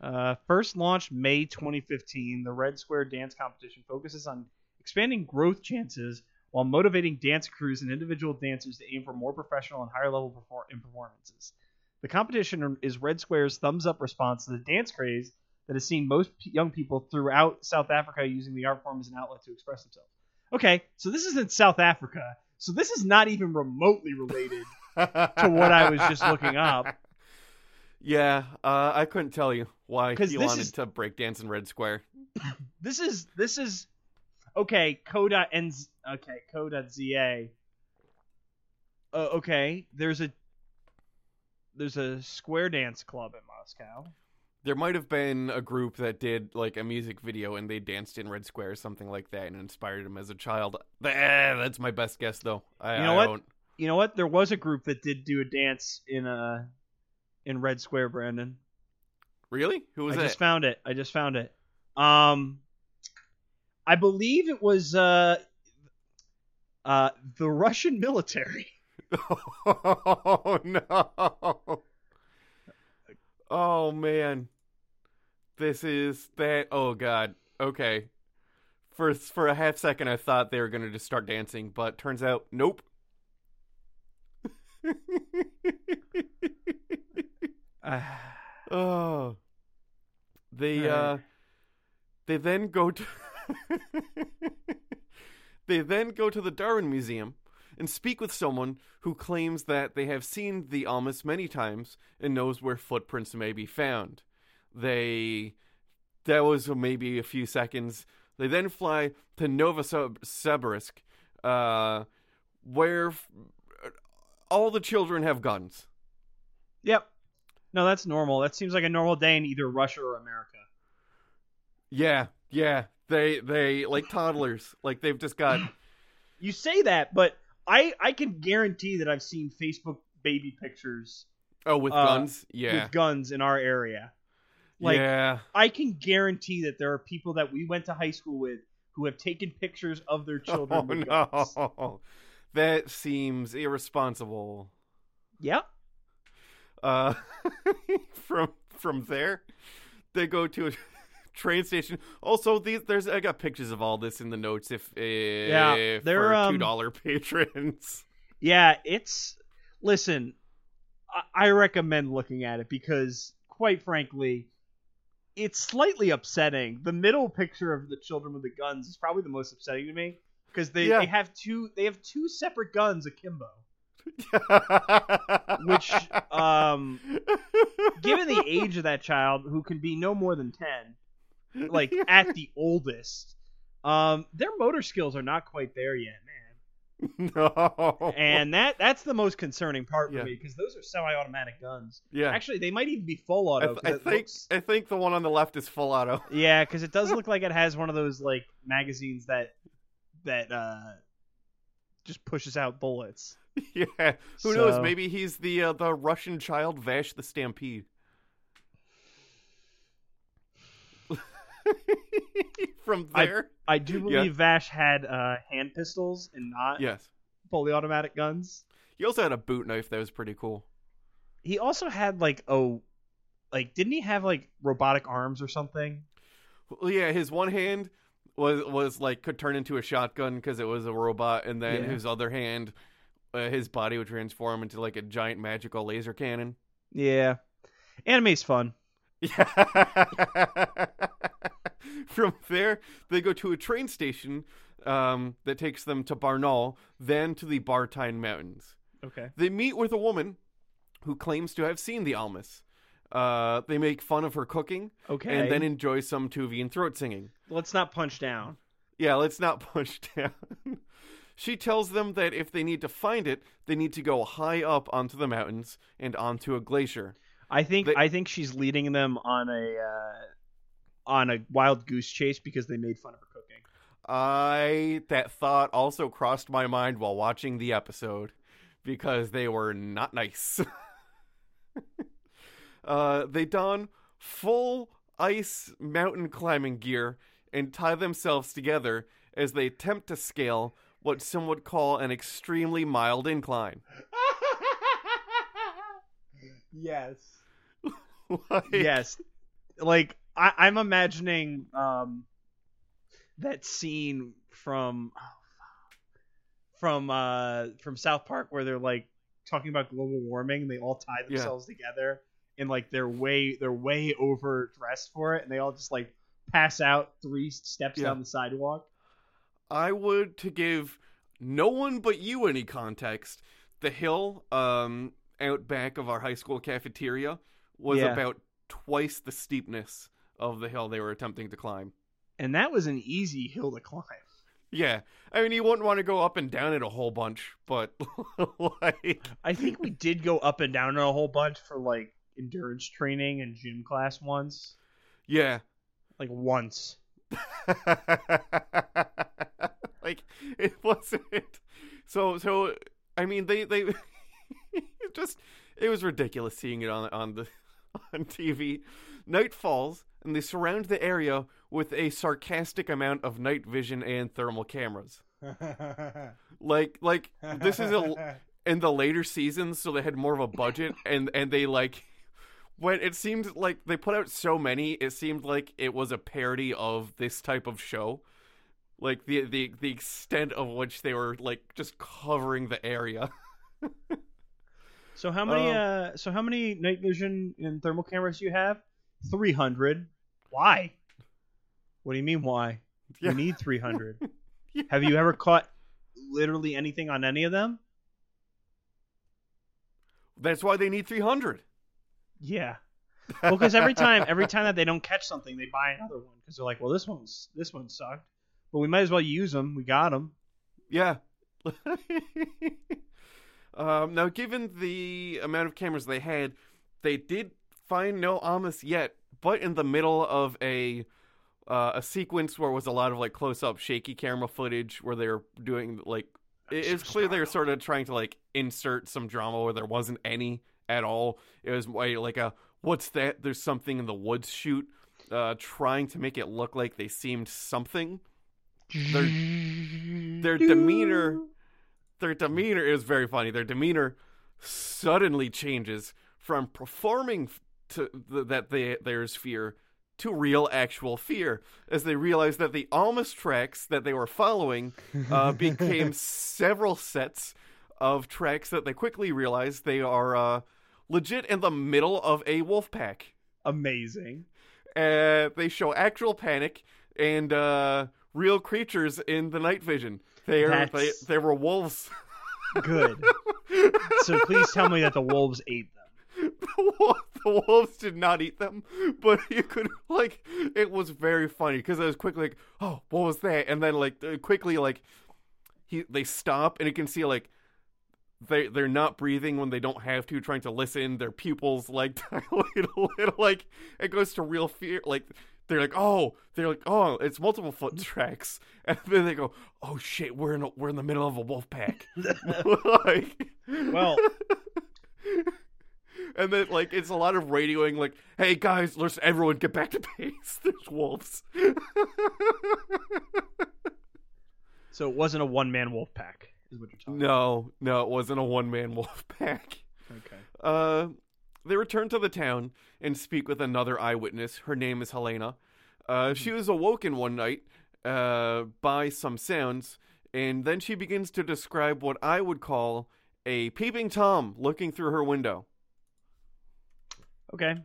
Uh, first launched May 2015, the Red Square Dance Competition focuses on expanding growth chances while motivating dance crews and individual dancers to aim for more professional and higher level perfor- in performances. The competition is Red Square's thumbs up response to the dance craze that has seen most p- young people throughout South Africa using the art form as an outlet to express themselves. Okay, so this is in South Africa, so this is not even remotely related to what I was just looking up.
Yeah, uh, I couldn't tell you why he wanted
is-
to break dance in Red Square.
this is this is okay. Co.nz okay. Co.za. uh, okay, there's a there's a square dance club in Moscow.
There might have been a group that did like a music video and they danced in Red Square or something like that and inspired him as a child. That's my best guess though. I,
You know
I
what?
don't-
You know what? There was a group that did do a dance in uh in Red Square, Brandon.
Really? Who was
it?
I
just found it. I just found it. Um, I believe it was uh uh the Russian military.
oh no. Oh man. This is that oh god. Okay. For for a half second I thought they were going to just start dancing, but turns out nope. oh. they uh, they then go to They then go to the Darwin Museum and speak with someone who claims that they have seen the Almas many times and knows where footprints may be found. They that was maybe a few seconds. They then fly to Novosibirsk, uh, where f- all the children have guns.
Yep. No, that's normal. That seems like a normal day in either Russia or America.
Yeah, yeah. They they like toddlers. like they've just got
You say that, but I I can guarantee that I've seen Facebook baby pictures
oh with
Uh,
guns. Yeah,
with guns in our area. Like
yeah.
I can guarantee that there are people that we went to high school with who have taken pictures of their children
Oh
with guns.
no, that seems irresponsible.
Yep.
Uh, from from there, they go to a train station. Also, these there's I got pictures of all this in the notes. If uh,
Yeah,
for
they're, um,
two dollar patrons.
Yeah, it's listen. I, I recommend looking at it because, quite frankly, it's slightly upsetting. The middle picture of the children with the guns is probably the most upsetting to me because they,
Yeah.
they have two they have two separate guns akimbo. Which, um, given the age of that child, who can be no more than ten, like at the oldest, um, their motor skills are not quite there yet, man.
no,
and that that's the most concerning part for
Yeah.
me because those are semi-automatic guns.
yeah,
Actually, they might even be full
I,
auto.
th- I think
looks-
I think the one on the left is full auto.
yeah, because it does look like it has one of those like magazines that that uh just pushes out bullets.
yeah, who knows? Maybe he's the uh, the Russian child Vash the Stampede. From there,
I do
Yeah.
believe Vash had uh, hand pistols and not
yes.
fully automatic guns.
He also had a boot knife that was pretty cool.
He also had like oh, like didn't he have like robotic arms or something?
Well, yeah, his one hand was was like could turn into a shotgun because it was a robot, and then
Yeah.
his other hand, uh, his body would transform into like a giant magical laser cannon.
Yeah, anime's fun.
Yeah. From there, they go to a train station um, that takes them to Barnaul, then to the Bartine Mountains.
Okay.
They meet with a woman who claims to have seen the Almas. Uh, they make fun of her cooking
Okay.
and then enjoy some Tuvian throat singing.
let's not punch down.
Yeah, let's not punch down. she tells them that if they need to find it, they need to go high up onto the mountains and onto a glacier.
I think
They-
I think she's leading them on a uh, on a wild goose chase because they made fun of her cooking.
I that thought also crossed my mind while watching the episode because they were not nice. uh, they don full ice mountain climbing gear and tie themselves together as they attempt to scale what some would call an extremely mild incline.
yes.
Like-
Yes. Like I, I'm imagining um that scene from oh, from uh from South Park where they're like talking about global warming. And they all tie
Yeah.
themselves together and like they're way they're way overdressed for it, and they all just like pass out three steps
Yeah.
down the sidewalk.
I would to give no one but you any context. The hill um out back of our high school cafeteria was
Yeah.
about twice the steepness of the hill they were attempting to climb.
And that was an easy hill to climb.
Yeah, I mean, you wouldn't want to go up and down it a whole bunch, but like,
I think we did go up and down it a whole bunch for like endurance training and gym class once.
yeah,
Like once.
like it wasn't. So, so I mean, they they it just it was ridiculous seeing it on on the on TV. Night falls, and they surround the area with a sarcastic amount of night vision and thermal cameras. Like, like this is a in the later seasons, so they had more of a budget, and and they like when it seemed like they put out so many, it seemed like it was a parody of this type of show. Like the the the extent of which they were like just covering the area.
So how many
Um,
uh so how many night vision and thermal cameras do you have? 300. Why? What do you mean why?
Yeah.
You need 300.
Yeah.
Have you ever caught literally anything on any of them?
That's why they need three hundred.
Yeah. Well, because every time every time that they don't catch something, they buy another one because they're like, well, this one's this one sucked, but we might as well use them. We got them.
Yeah. um, now, given the amount of cameras they had, they did find no Almas yet, but in the middle of a uh, a sequence where it was a lot of like close up, shaky camera footage where they're doing like it- it's clear they were sort of trying to like insert some drama where there wasn't any at all. It was like a what's that? There's something in the woods shoot, uh, trying to make it look like they seemed something. Their their demeanor their demeanor is very funny. Their demeanor suddenly changes from performing to th- that they there's fear to real actual fear as they realize that the Almas tracks that they were following uh, became several sets of tracks that they quickly realized they are uh, legit in the middle of a wolf pack.
Amazing.
Uh, they show actual panic and uh, real creatures in the night vision. They are they, they were wolves.
Good. so please tell me that the wolves ate them.
the, wolf, the wolves did not eat them, but you could like it was very funny because it was quickly like, oh, what was that? And then like quickly like he they stop and you can see like they they're not breathing when they don't have to, trying to listen. Their pupils like dilate a little. Like it goes to real fear. Like they're like, oh, they're like, oh, it's multiple foot mm-hmm. tracks, and then they go, oh shit, we're in a, we're in the middle of a wolf pack. like,
Well,
and then like it's a lot of radioing, like, hey guys, let's everyone get back to base. There's wolves.
so it wasn't a one man wolf pack, is what you're talking
no, no, it wasn't a one man wolf pack.
Okay.
Uh, they return to the town and speak with another eyewitness. Her name is Helena. Uh, she was awoken one night uh, by some sounds, and then she begins to describe what I would call a peeping Tom looking through her window.
Okay.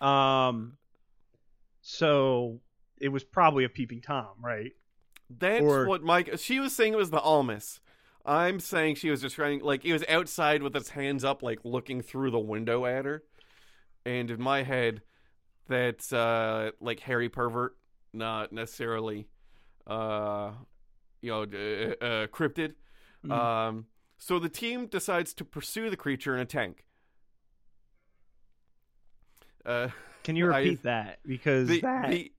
Um. So it was probably a peeping tom, right?
That's
Or-
what Mike. She was saying it was the Almas. I'm saying she was just trying, like, it was outside with its hands up, like, looking through the window at her. And in my head, that's, uh, like, Harry Pervert, not necessarily, uh, you know, uh, uh, cryptid.
Mhm.
Um, so the team decides to pursue the creature in a tank. Uh,
Can you
I-
repeat that? Because
the,
that
the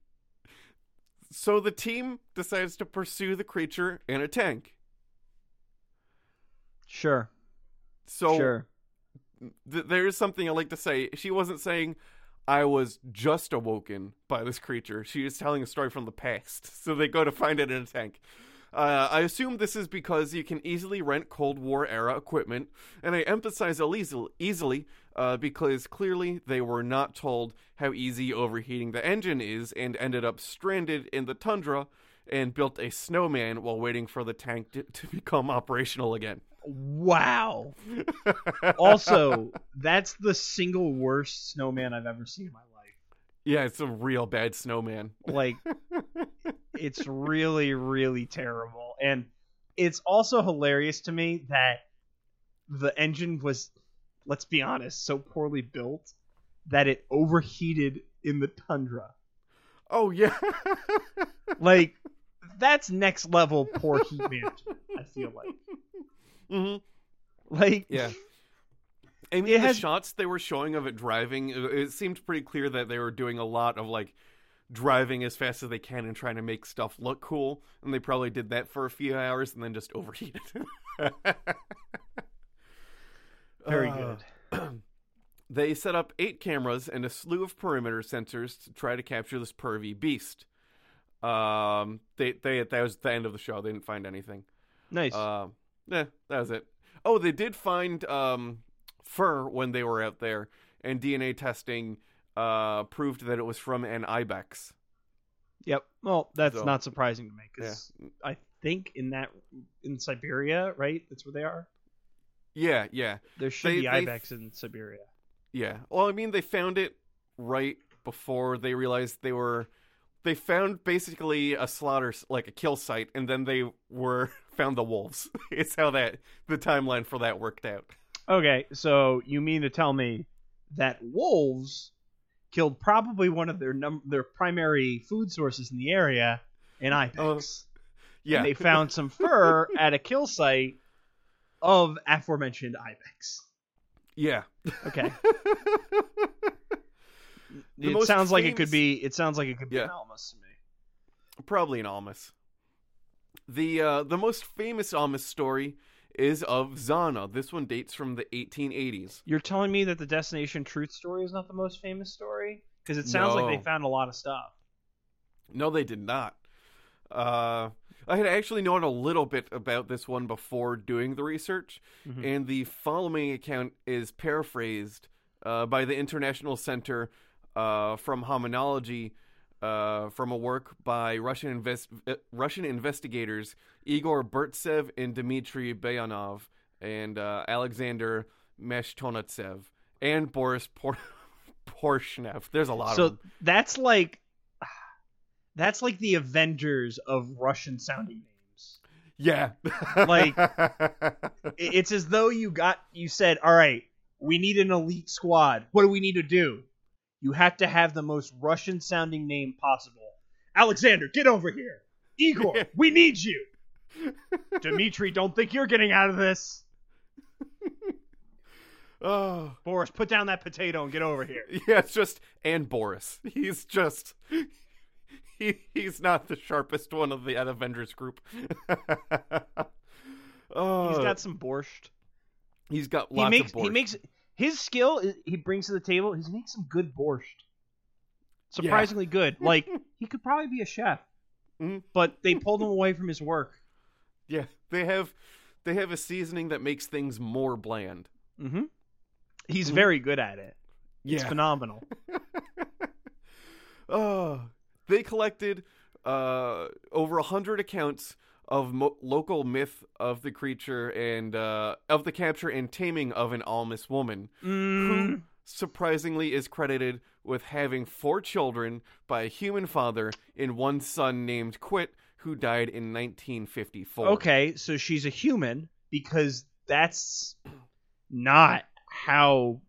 so the team decides to pursue the creature in a tank.
sure,
So
sure.
th- there is something I like to say. She wasn't saying I was just awoken by this creature. She is telling a story from the past. So they go to find it in a tank. Uh, I assume this is because you can easily rent Cold War era equipment, and I emphasize easily, uh, because clearly they were not told how easy overheating the engine is and ended up stranded in the tundra and built a snowman while waiting for the tank to, to become operational again.
Wow. also, that's the single worst snowman I've ever seen in my life.
Yeah, it's a real bad snowman.
Like, it's really, really terrible. And it's also hilarious to me that the engine was, let's be honest, so poorly built that it overheated in the tundra.
Oh yeah.
Like, that's next level poor heat management. I feel like,
mm-hmm.
like
Yeah. I mean,
It
the
has-
shots they were showing of it driving, it, it seemed pretty clear that they were doing a lot of like driving as fast as they can and trying to make stuff look cool. And they probably did that for a few hours and then just overheated.
very
Uh,
good.
They set up eight cameras and a slew of perimeter sensors to try to capture this pervy beast. Um, they they that was the end of the show. They didn't find anything.
Nice.
Uh, yeah, that was it. Oh, they did find um, fur when they were out there, and DNA testing uh, proved that it was from an ibex.
yep. Well, that's
so-
not surprising to me because I think in that in Siberia, right? That's where they are.
Yeah, yeah,
There should
They-
be
they-
ibex in Siberia.
yeah. Well, I mean, they found it right before they realized they were. They found basically a slaughter, like a kill site, and then they were found the wolves. it's how that the timeline for that worked out.
Okay, so you mean to tell me that wolves killed probably one of their num- their primary food sources in the area, an ibex.
Yeah,
And they found some fur at a kill site of aforementioned ibex.
yeah.
Okay. It sounds like it could be it sounds like it could be
Yeah.
an Almas to me.
Probably an Almas. The uh, the most famous Almas story is of Zana. This one dates from the 1880s.
You're telling me that the Destination Truth story is not the most famous story? Because it sounds like they found a lot of stuff.
No, they did not. Uh, I had actually known a little bit about this one before doing the research,
Mhm.
and the following account is paraphrased uh, by the International Center uh, from Hominology uh, from a work by Russian invest- uh, Russian investigators Igor Burtsev and Dmitry Bayanov and uh, Alexander Meshtonatsev and Boris Por- Porshnev. There's a lot
So
of them.
that's like that's like the Avengers of Russian sounding names.
Yeah.
Like- It's as though you got you said, "All right, we need an elite squad. What do we need to do? You have to have the most Russian sounding name possible. Alexander, get over here. Igor, we need you. Dmitri, don't think you're getting out of this.
oh.
Boris, put down that potato and get over here.
Yeah, it's just and Boris. He's just he he's not the sharpest one of the Avengers group. oh,
He's got some borscht.
he's got
He makes
of borscht.
he makes his skill he brings to the table. He makes some good borscht. Surprisingly good. Like he could probably be a chef,
Mhm.
but they pulled him away from his work.
yeah, they have they have a seasoning that makes things more bland.
Mm-hmm. He's
Mhm.
very good at it. It's
Yeah.
phenomenal.
Oh, they collected uh, over a hundred accounts of mo- local myth of the creature and uh, of the capture and taming of an Almas woman,
Mm,
who surprisingly is credited with having four children by a human father and one son named Khwit, who died in 1954.
okay, so she's a human because that's not how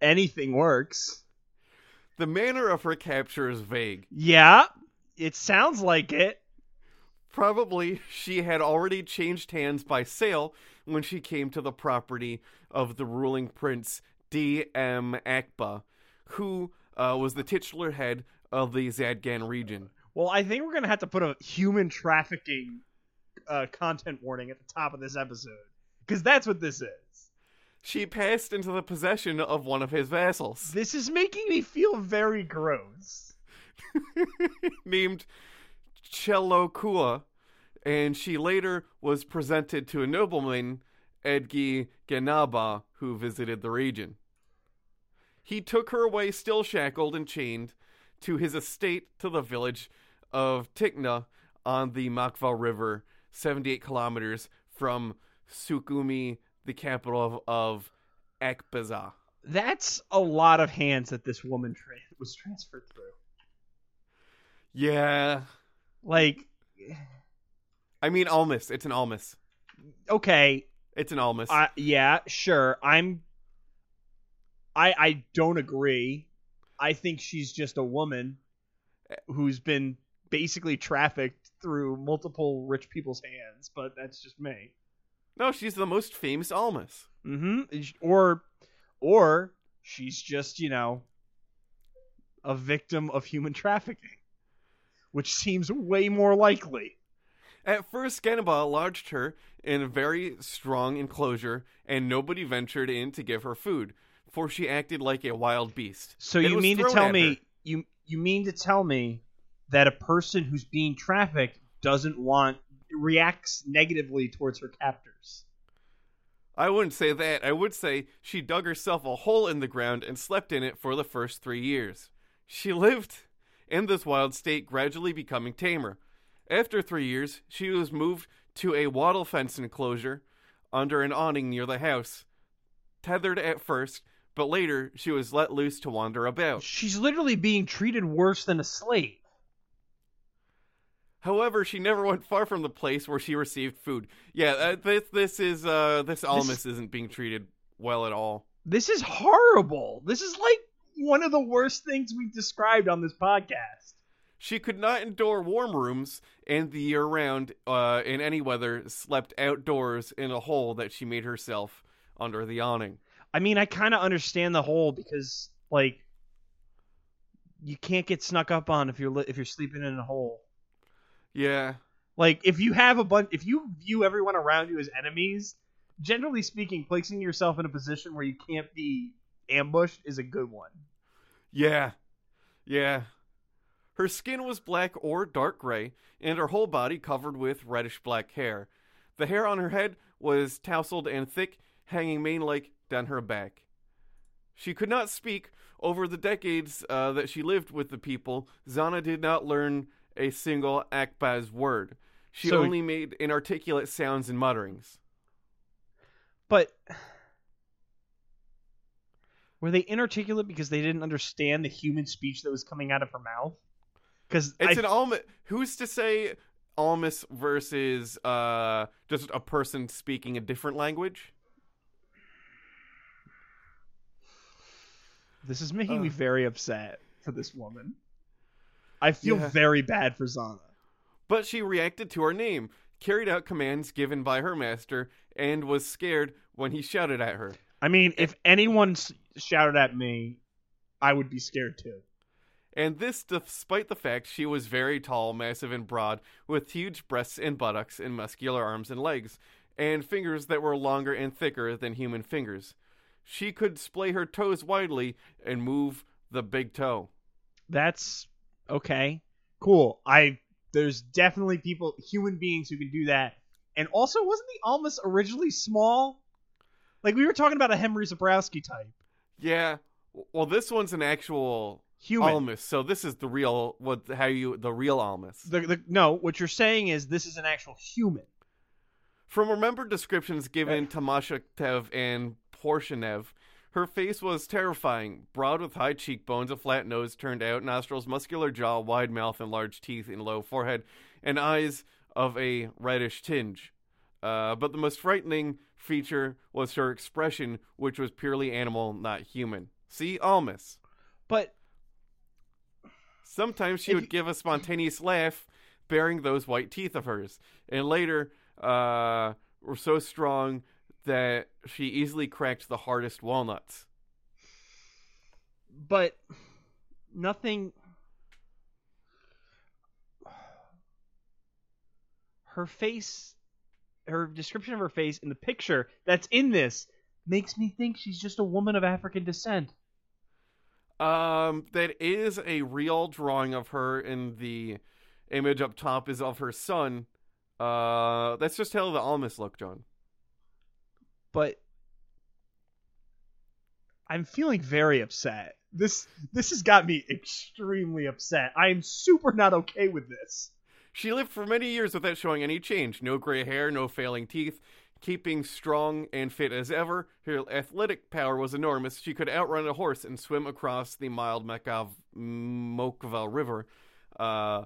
anything works.
The manner of her capture is vague.
Yeah, it sounds like it.
Probably she had already changed hands by sale when she came to the property of the ruling prince D.M. Achba, who uh, was the titular head of the Zadgan region.
Well, I think we're gonna have to put a human trafficking uh, content warning at the top of this episode because that's what this is.
She passed into the possession of one of his vassals,
This is making me feel very gross.
named Chelokua, and she later was presented to a nobleman, Edgi Genaba, who visited the region. He took her away, still shackled and chained, to his estate to the village of Tkhina on the Makva River, 78 kilometers from Sukhumi, the capital of, of Akbaza.
That's a lot of hands that this woman tra- was transferred through.
Yeah.
Like,
I mean, Almas. It's an Almas.
okay,
It's an Almas.
I, yeah, sure. I'm. I I don't agree. I think she's just a woman who's been basically trafficked through multiple rich people's hands, but that's just me.
No, she's the most famous Almas.
Mm-hmm. Or, or she's just you know a victim of human trafficking, which seems way more likely.
At first, Ganaba lodged her in a very strong enclosure, and nobody ventured in to give her food, for she acted like a wild beast.
So
It
you mean to tell me
her.
you you mean to tell me that a person who's being trafficked doesn't want reacts negatively towards her captors?
I wouldn't say that. I would say she dug herself a hole in the ground and slept in it for the first three years. She lived in this wild state, gradually becoming tamer. After three years, she was moved to a wattle fence enclosure under an awning near the house. Tethered at first, but later she was let loose to wander about.
She's literally being treated worse than a slave.
However, she never went far from the place where she received food. Yeah, uh, this this is uh this Almas isn't being treated well at all.
This is horrible. This is like one of the worst things we've described on this podcast.
She could not endure warm rooms, and the year round, uh, in any weather, slept outdoors in a hole that she made herself under the awning.
I mean, I kind of understand the hole because like you can't get snuck up on if you're li- if you're sleeping in a hole.
Yeah,
Like if you have a bunch, if you view everyone around you as enemies, generally speaking, placing yourself in a position where you can't be ambushed is a good one.
yeah, yeah. Her skin was black or dark gray, and her whole body covered with reddish black hair. The hair on her head was tousled and thick, hanging mane like down her back. She could not speak. Over the decades uh, that she lived with the people, Zana did not learn a single Akbaz word. She
So-
only made inarticulate sounds and mutterings.
But were they inarticulate because they didn't understand the human speech that was coming out of her mouth? Because
It's an Almas. Who's to say Almas versus uh, just a person speaking a different language?
this is making me very upset for this woman. I feel
Yeah.
very bad for Zana.
But she reacted to her name, carried out commands given by her master, and was scared when he shouted at her.
I mean, if anyone shouted at me, I would be scared too.
And this despite the fact she was very tall, massive, and broad, with huge breasts and buttocks, and muscular arms and legs, and fingers that were longer and thicker than human fingers. She could splay her toes widely and move the big toe.
That's okay. Cool. I there's definitely people, human beings who can do that. And also, wasn't the Almas originally small? Like we were talking about a Henry Zebrowski type.
Yeah. Well, this one's an actual
Human.
Almas, so this is the real what how you the real Almas.
The, the, no, what you're saying is this is an actual human.
From remembered descriptions given to Mashatev and Porshenev, her face was terrifying, broad with high cheekbones, a flat nose turned out, nostrils, muscular jaw, wide mouth, and large teeth and low forehead, and eyes of a reddish tinge. Uh, but the most frightening feature was her expression, which was purely animal, not human. See, Almas.
But
Sometimes she would
you-
give a spontaneous laugh, baring those white teeth of hers, and later uh, were so strong that she easily cracked the hardest walnuts.
but nothing her face her description of her face in the picture that's in this makes me think she's just a woman of African descent.
Um, that is a real drawing of her, and the image up top is of her son. Uh, that's just how the Almas look, John.
But I'm feeling very upset. This this has got me extremely upset. I am super not okay with this.
She lived for many years without showing any change. No gray hair, no failing teeth. Keeping strong and fit as ever, her athletic power was enormous. She could outrun a horse and swim across the mild Mekav- Mokva River, uh,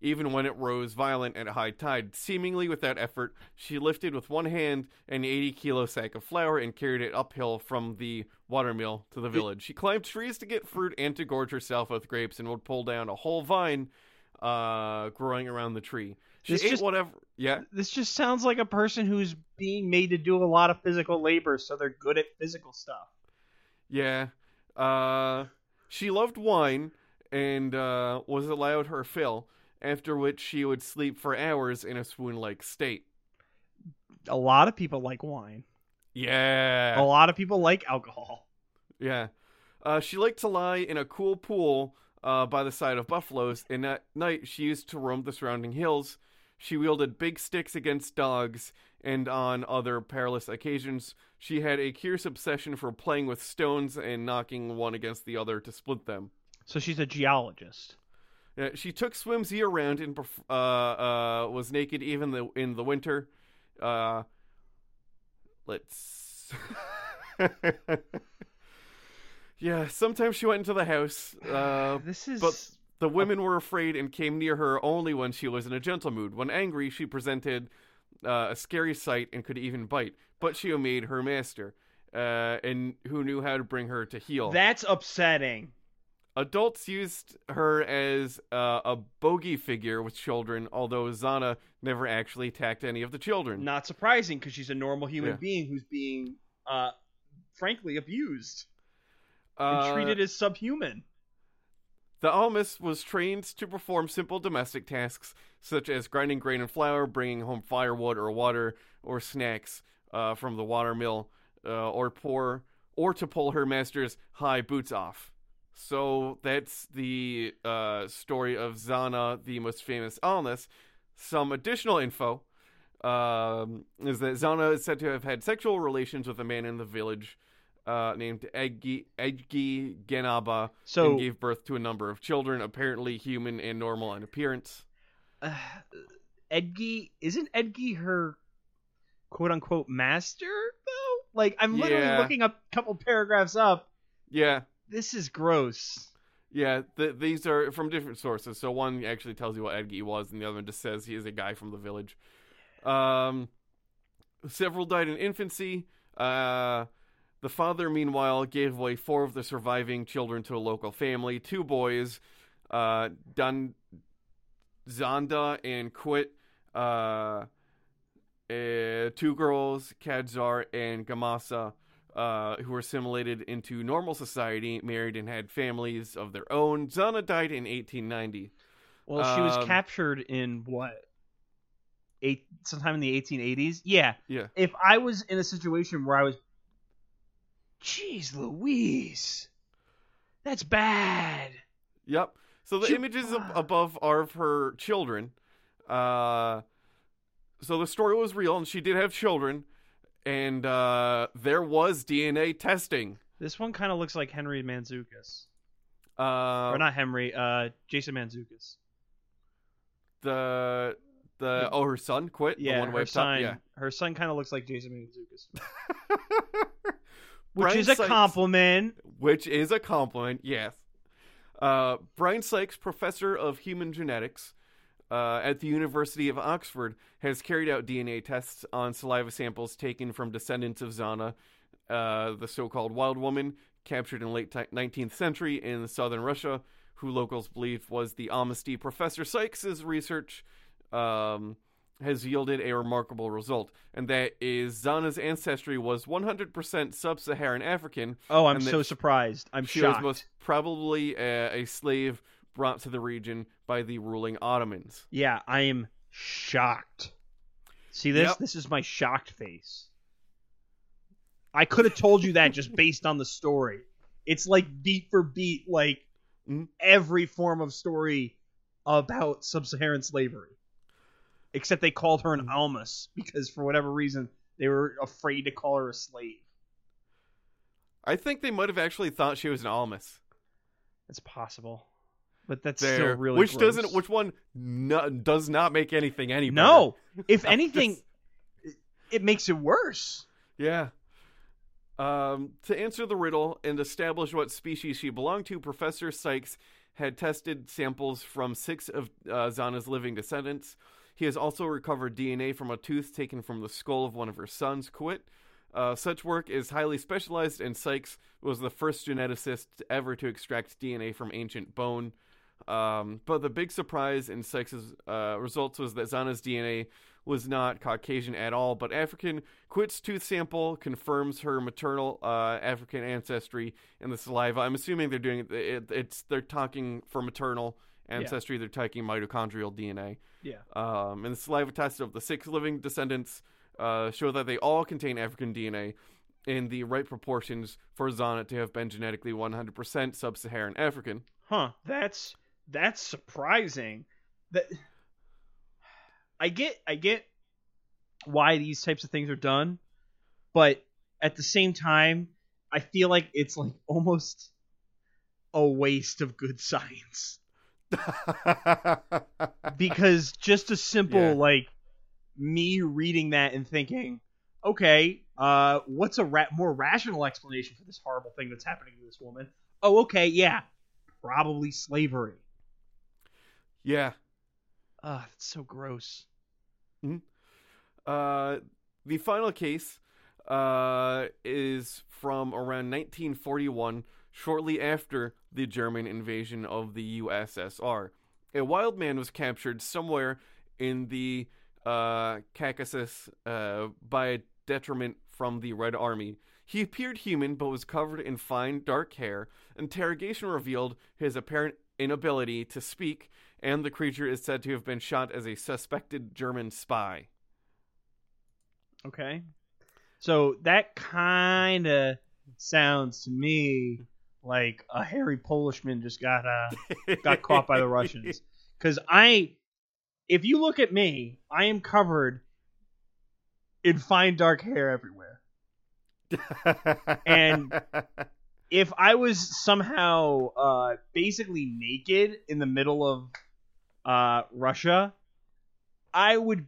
even when it rose violent at high tide. Seemingly without effort, she lifted with one hand an 80 kilo sack of flour and carried it uphill from the watermill to the village. She climbed trees to get fruit and to gorge herself with grapes and would pull down a whole vine uh, growing around the tree. She
This
ate
just-
whatever. Yeah,
This just sounds like a person who's being made to do a lot of physical labor, so they're good at physical stuff.
yeah. Uh, she loved wine and uh, was allowed her fill. After which she would sleep for hours in a swoon-like state.
A lot of people like wine.
Yeah.
A lot of people like alcohol.
Yeah. Uh, she liked to lie in a cool pool uh, by the side of buffaloes, and at night she used to roam the surrounding hills. She wielded big sticks against dogs, and on other perilous occasions, she had a curious obsession for playing with stones and knocking one against the other to split them.
So she's a geologist.
Yeah, she took swims year round and uh, uh, was naked even the- in the winter. Uh, let's. yeah, sometimes she went into the house, uh,
This is
but the women were afraid and came near her only when she was in a gentle mood. When angry, she presented uh, a scary sight and could even bite, but she obeyed her master, uh, and who knew how to bring her to heel.
that's upsetting.
Adults used her as uh, a bogey figure with children, although Zana never actually attacked any of the children.
Not surprising because she's a normal human
Yeah.
being who's being, uh, frankly, abused and treated as subhuman.
The almas was trained to perform simple domestic tasks such as grinding grain and flour, bringing home firewood or water or snacks uh, from the water mill, uh, or pour or to pull her master's high boots off. So that's the uh, story of Zana, the most famous almas. Some additional info um, is that Zana is said to have had sexual relations with a man in the village uh, named Edgi, Edgi Genaba
So-
and gave birth to a number of children, apparently human and normal in appearance.
Uh, Edgy isn't Edgy her quote unquote master though? Like I'm literally
Yeah.
looking up a couple paragraphs up.
Yeah,
This is gross.
yeah. Th- these are from different sources. So one actually tells you what Edgi was, and the other one just says he is a guy from the village. Um, several died in infancy. Uh, the father, meanwhile, gave away four of the surviving children to a local family. Two boys, uh, Dan, Zanda and Khwit. Uh, uh, two girls, Kadzar and Gamasa, uh, who were assimilated into normal society, married and had families of their own. Zana died in 1890.
Well, she was
Um,
captured in what? Eight sometime in the 1880s. Yeah.
Yeah.
If I was in a situation where I was, jeez, Louise, that's bad.
Yep. So the
She-
images ab- above are of her children. Uh, so the story was real, and she did have children, and uh, there was DNA testing.
This one kind of looks like Henry Mantzoukas,
Uh,
or not Henry, uh, Jason Mantzoukas.
the the oh her son Khwit. the
Yeah,
one
her
up top?
son.
Yeah.
Her son kind of looks like Jason Mantzoukas, which
Brian
is a
Sykes-
compliment.
which is a compliment, yes. Uh, Brian Sykes, professor of human genetics uh, at the University of Oxford, has carried out DNA tests on saliva samples taken from descendants of Zana, uh, the so-called wild woman captured in late ti- 19th century in southern Russia, who locals believe was the Almasty. Professor Sykes's research um, has yielded a remarkable result, and that is Zana's ancestry was 100% sub-Saharan African,
Oh, I'm so surprised. I'm
she
shocked.
was most probably a, a slave brought to the region by the ruling Ottomans.
Yeah, I am shocked. See this?
Yep.
This is my shocked face. I could have told you that just based on the story. It's like beat for beat, like
Mhm.
every form of story about sub-Saharan slavery, except they called her an almas because for whatever reason they were afraid to call her a slave.
I think they might have actually thought she was an almas.
It's possible, but that's
There,
still really
which
gross.
doesn't, which one no, does not make anything any better.
no. If anything,
just-
it, it makes it worse.
Yeah. Um, to answer the riddle and establish what species she belonged to, Professor Sykes had tested samples from six of uh, Zana's living descendants. He has also recovered DNA from a tooth taken from the skull of one of her sons, Khwit. Uh, such work is highly specialized, and Sykes was the first geneticist ever to extract DNA from ancient bone. Um, but the big surprise in Sykes' uh, results was that Zana's DNA was not Caucasian at all, but African. Khwit's tooth sample confirms her maternal uh, African ancestry in the saliva. I'm assuming they're doing it, it, it's they're talking for maternal ancestry. They're taking mitochondrial DNA.
Yeah.
Um, and the saliva test of the six living descendants uh, show that they all contain African DNA in the right proportions for Zana to have been genetically 100% sub-Saharan African.
Huh. That's that's surprising. That I get I get why these types of things are done, but at the same time, I feel like it's like almost a waste of good science. because just a simple
Yeah.
like me reading that and thinking, okay, uh, what's a ra- more rational explanation for this horrible thing that's happening to this woman? Oh, okay, yeah, probably slavery.
yeah.
Ah, that's so gross.
Uh, the final case uh, is from around 1941, shortly after the German invasion of the USSR. A wild man was captured somewhere in the uh, Caucasus uh, by a detriment from the Red Army. He appeared human but was covered in fine dark hair. Interrogation revealed his apparent inability to speak, and the creature is said to have been shot as a suspected German spy.
Okay. So that kind of sounds to me like a hairy Polishman just got uh got caught by the Russians. Cuz I if you look at me, I am covered in fine dark hair everywhere. And- If I was somehow uh basically naked in the middle of uh Russia, I would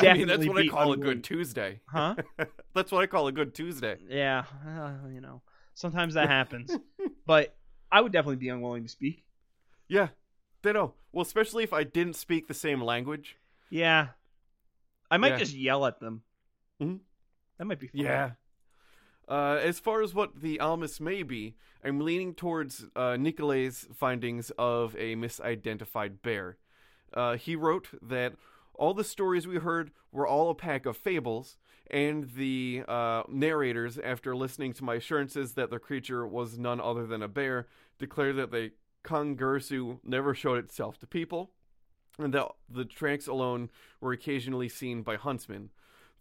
I
definitely
mean, that's what I call a good Tuesday.
Huh?
That's what I call a good Tuesday.
Yeah, uh, you know, sometimes that happens. but I would definitely be unwilling to speak.
Yeah, They know. Well, especially if I didn't speak the same language.
Yeah. I might
Yeah.
just yell at them.
Mm-hmm.
That might be fun.
Yeah. Uh, as far as what the Almas may be, I'm leaning towards uh, Nicolay's findings of a misidentified bear. Uh, he wrote that all the stories we heard were all a pack of fables, and the uh, narrators, after listening to my assurances that the creature was none other than a bear, declared that the Kangursu never showed itself to people, and that the tracks alone were occasionally seen by huntsmen.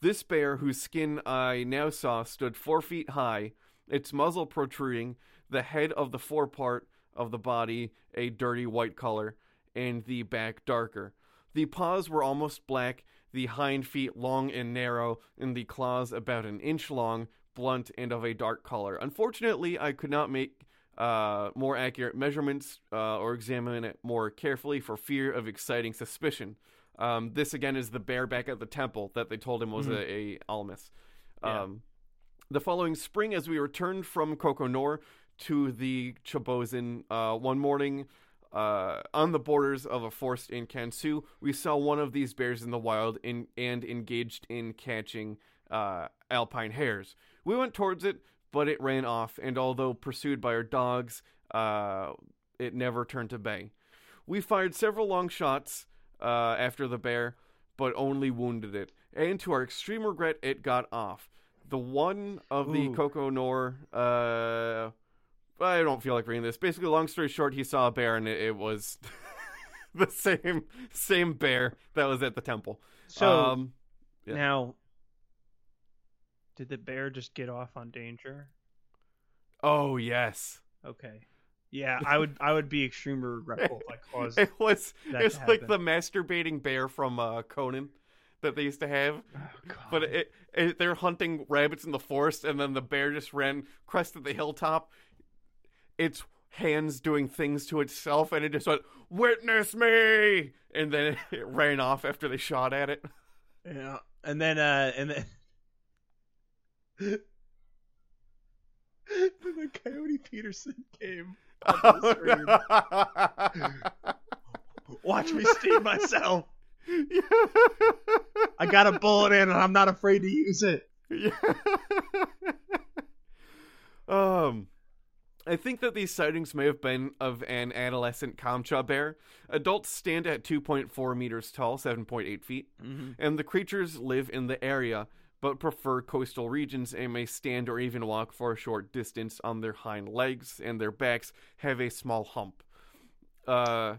This bear, whose skin I now saw stood four feet high, its muzzle protruding, the head of the forepart of the body a dirty white color, and the back darker. The paws were almost black, the hind feet long and narrow, and the claws about an inch long, blunt, and of a dark color. Unfortunately, I could not make uh, more accurate measurements uh, or examine it more carefully for fear of exciting suspicion. Um, this again is the bear back at the temple that they told him was a, a almas.
Yeah.
Um, the following spring, as we returned from Kokonor to the Chobozin uh, one morning uh, on the borders of a forest in Kansu, we saw one of these bears in the wild in, and engaged in catching uh, alpine hares. We went towards it, but it ran off, and although pursued by our dogs, uh, it never turned to bay. We fired several long shots uh, after the bear, but only wounded it. And to our extreme regret, it got off. The one of the
Ooh.
Kokonor, uh, I don't feel like reading this. Basically, long story short, he saw a bear, and it, it was the same same bear that was at the temple.
So
um, yeah.
now, did the bear just get off on danger?
oh yes,
Okay. Yeah, I would. I would be extremely regretful if I caused.
it was it's like the masturbating bear from uh, Conan that they used to have.
Oh,
But it, it, they're hunting rabbits in the forest, and then the bear just ran, crested the hilltop. Its hands doing things to itself, and it just went, "Witness me!" And then it, ran off after they shot at it.
Yeah, and then uh, and then. the Coyote Peterson came. Watch me steam myself. I got a bullet in, and I'm not afraid to use it.
Yeah. um, I think that these sightings may have been of an adolescent Kamcha bear. Adults stand at 2.4 meters tall, 7.8 feet,
Mhm.
and the creatures live in the area but prefer coastal regions and may stand or even walk for a short distance on their hind legs, and their backs have a small hump. Uh,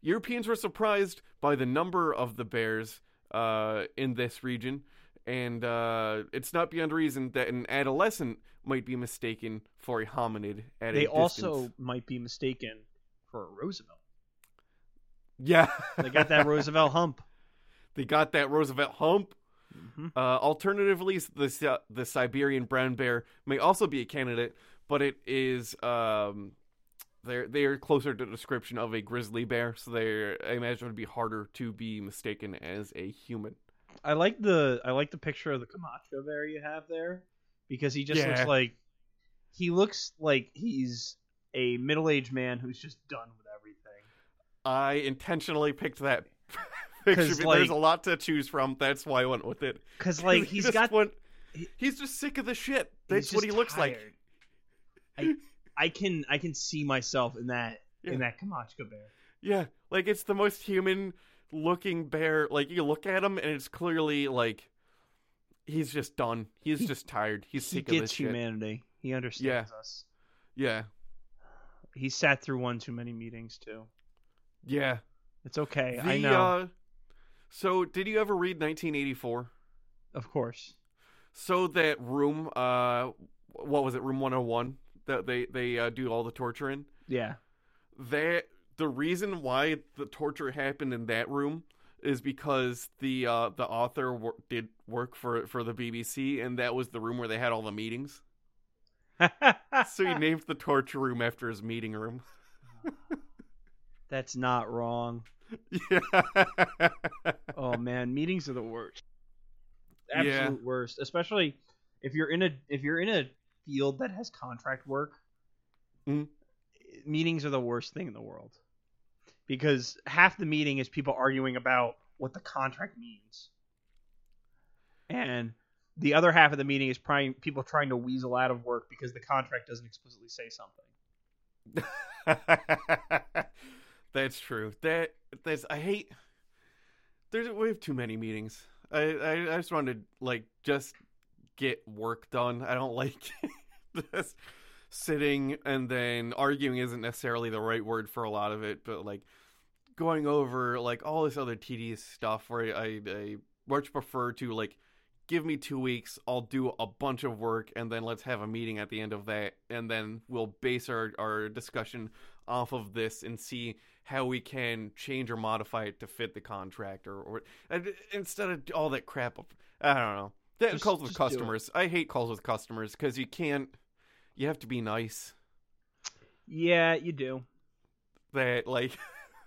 Europeans were surprised by the number of the bears uh, in this region, and uh, it's not beyond reason that an adolescent might be mistaken for a hominid at.
They
a
also
distance.
might be mistaken for a Roosevelt.
yeah,
They got that Roosevelt hump.
they got that Roosevelt hump.
Mhm.
Uh, alternatively, the Si- the Siberian brown bear may also be a candidate, but it is um, they're they're closer to the description of a grizzly bear, so they I imagine it would be harder to be mistaken as a human.
I like the I like the picture of the Camacho bear you have there because he just
Yeah.
looks like he looks like he's a middle-aged man who's just done with everything.
I intentionally picked that picture.
'Cause,
but
like-
There's a lot to choose from. That's why I went with it.
Cuz like
He
he's
just
got
went-
he-
he's just sick of the shit. That's what he
just
looks like.
I I can I can see myself in that
Yeah.
in that Camacho bear.
Yeah, like it's the most human looking bear. Like you look at him and it's clearly like he's just done. He's
He-
just tired. He's
He
sick of this
gets
shit.
humanity. He understands us.
Yeah,
He sat through one too many meetings too.
yeah.
It's okay.
The,
I know.
Uh, so, did you ever read 1984?
of course.
So that room, uh, what was it? Room 101 that they they uh, do all the torture in.
Yeah.
that the reason why the torture happened in that room is because the uh, the author wor- did work for for the BBC, and that was the room where they had all the meetings. So he named the torture room after his meeting room.
That's not wrong.
yeah.
Oh man, meetings are the worst.
Yeah.
Absolute worst. Especially if you're in a if you're in a field that has contract work.
Mhm.
Meetings are the worst thing in the world. Because half the meeting is people arguing about what the contract means. And the other half of the meeting is people trying to weasel out of work because the contract doesn't explicitly say something.
that's true. That that's I hate. There's we have too many meetings. I I, I just want to like just get work done. I don't like just sitting and then arguing isn't necessarily the right word for a lot of it, but like going over like all this other tedious stuff where I I much prefer to like give me two weeks i'll do a bunch of work and then let's have a meeting at the end of that and then we'll base our, our discussion off of this and see how we can change or modify it to fit the contract or, or instead of all that crap Of, i don't know that
Just-
calls with
just do it.
customers i hate calls with customers because you can't you have to be nice
Yeah, you do.
that like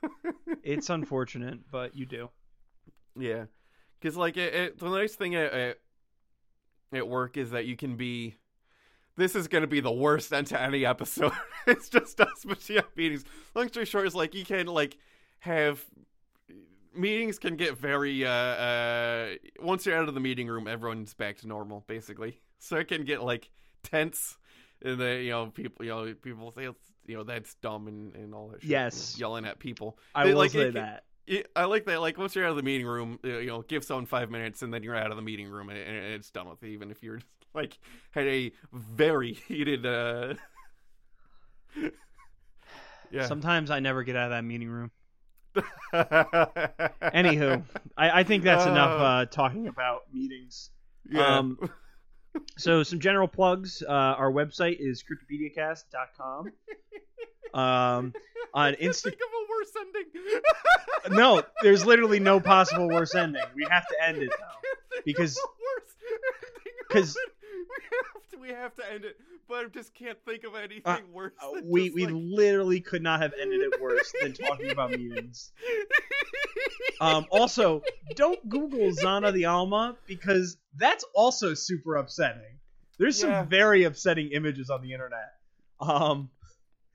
It's unfortunate, but you do.
Yeah, because like it, it, the nice thing at, at at work is that you can be. This is going to be the worst end to any episode. it's just us, but you have meetings. Long story short is like you can like have meetings can get very uh uh once you're out of the meeting room, everyone's back to normal basically. So it can get like tense, and then you know people you know people say it's, you know that's dumb and, and all that. Shit,
Yes.
yelling at people.
I
They,
will
like,
say
it
that.
it, I like that. Like once you're out of the meeting room, you know, give someone five minutes, and then you're out of the meeting room, and, and it's done with. it, Even if you're just, like had a very heated. uh Yeah.
Sometimes I never get out of that meeting room. Anywho, I, I think that's enough
Uh.
uh, talking about meetings.
yeah.
Um, So, some general plugs. Uh, our website is cryptopediacast.com. Um, on
I can't
Insta-
think of a worse ending.
no, there's literally no possible worse ending. We have to end it though.
Of
because-
a worse ending of
'cause-
it. we have to we have to end it, but I just can't think of anything
Uh,
worse.
Uh, we we
like...
literally could not have ended it worse than talking about meetings. Um, also, don't Google Zana the Alma because that's also super upsetting. There's some very upsetting images on the internet. Um,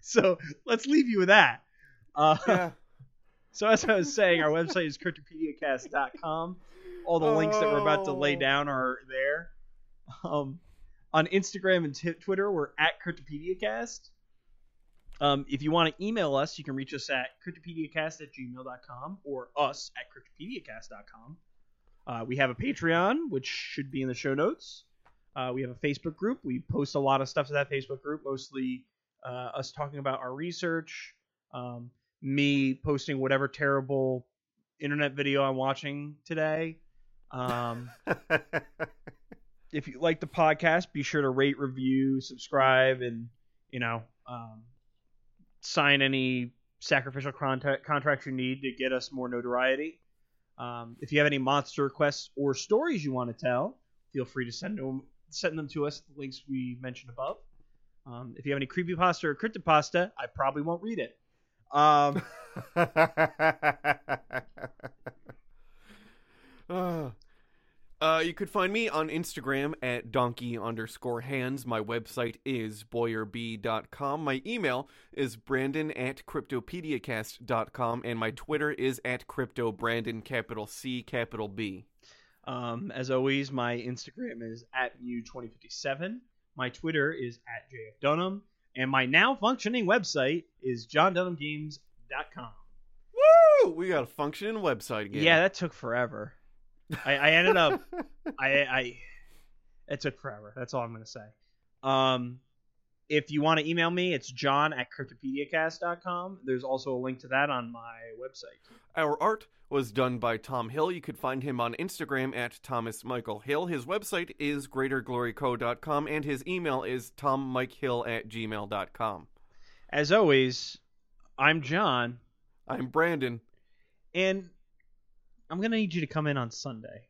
so let's leave you with that. Uh,
yeah.
So as I was saying, our website is cryptopediacast.com. All the links that we're about to lay
Oh.
down are there. Um, on Instagram and t- Twitter, we're at Cryptopediacast. Um, if you want to email us, you can reach us at cryptopediacast at gmail.com or us at cryptopediacast.com. Uh, we have a Patreon, which should be in the show notes. Uh, we have a Facebook group. We post a lot of stuff to that Facebook group, mostly uh, us talking about our research, um, me posting whatever terrible internet video I'm watching today. Um, if you like the podcast, be sure to rate, review, subscribe, and you know, um, sign any sacrificial contact, contracts you need to get us more notoriety. Um, if you have any monster requests or stories you want to tell, feel free to send them send them to us. The links we mentioned above. Um, if you have any creepy creepypasta or cryptopasta, I probably won't read it. Um,
Uh, uh, you could find me on Instagram at donkey underscore hands. My website is boyerb.com. My email is brandon at cryptopediacast.com. And my Twitter is at cryptobrandon, capital C, capital B.
Um, as always, my Instagram is at Mew2057. My Twitter is at JFDunham. And my now functioning website is johndunhamgames.com.
Woo! We got a functioning website again.
Yeah, that took forever. I, I ended up, I, I, it took forever. That's all I'm going to say. Um, if you want to email me, it's john at cryptopediacast.com. There's also a link to that on my website.
Our art was done by Tom Hill. You could find him on Instagram at Thomas Michael Hill. His website is greatergloryco.com and his email is tommikehill at gmail.com.
As always, I'm John,
I'm Brandon.
and I'm to need you to come in on Sunday.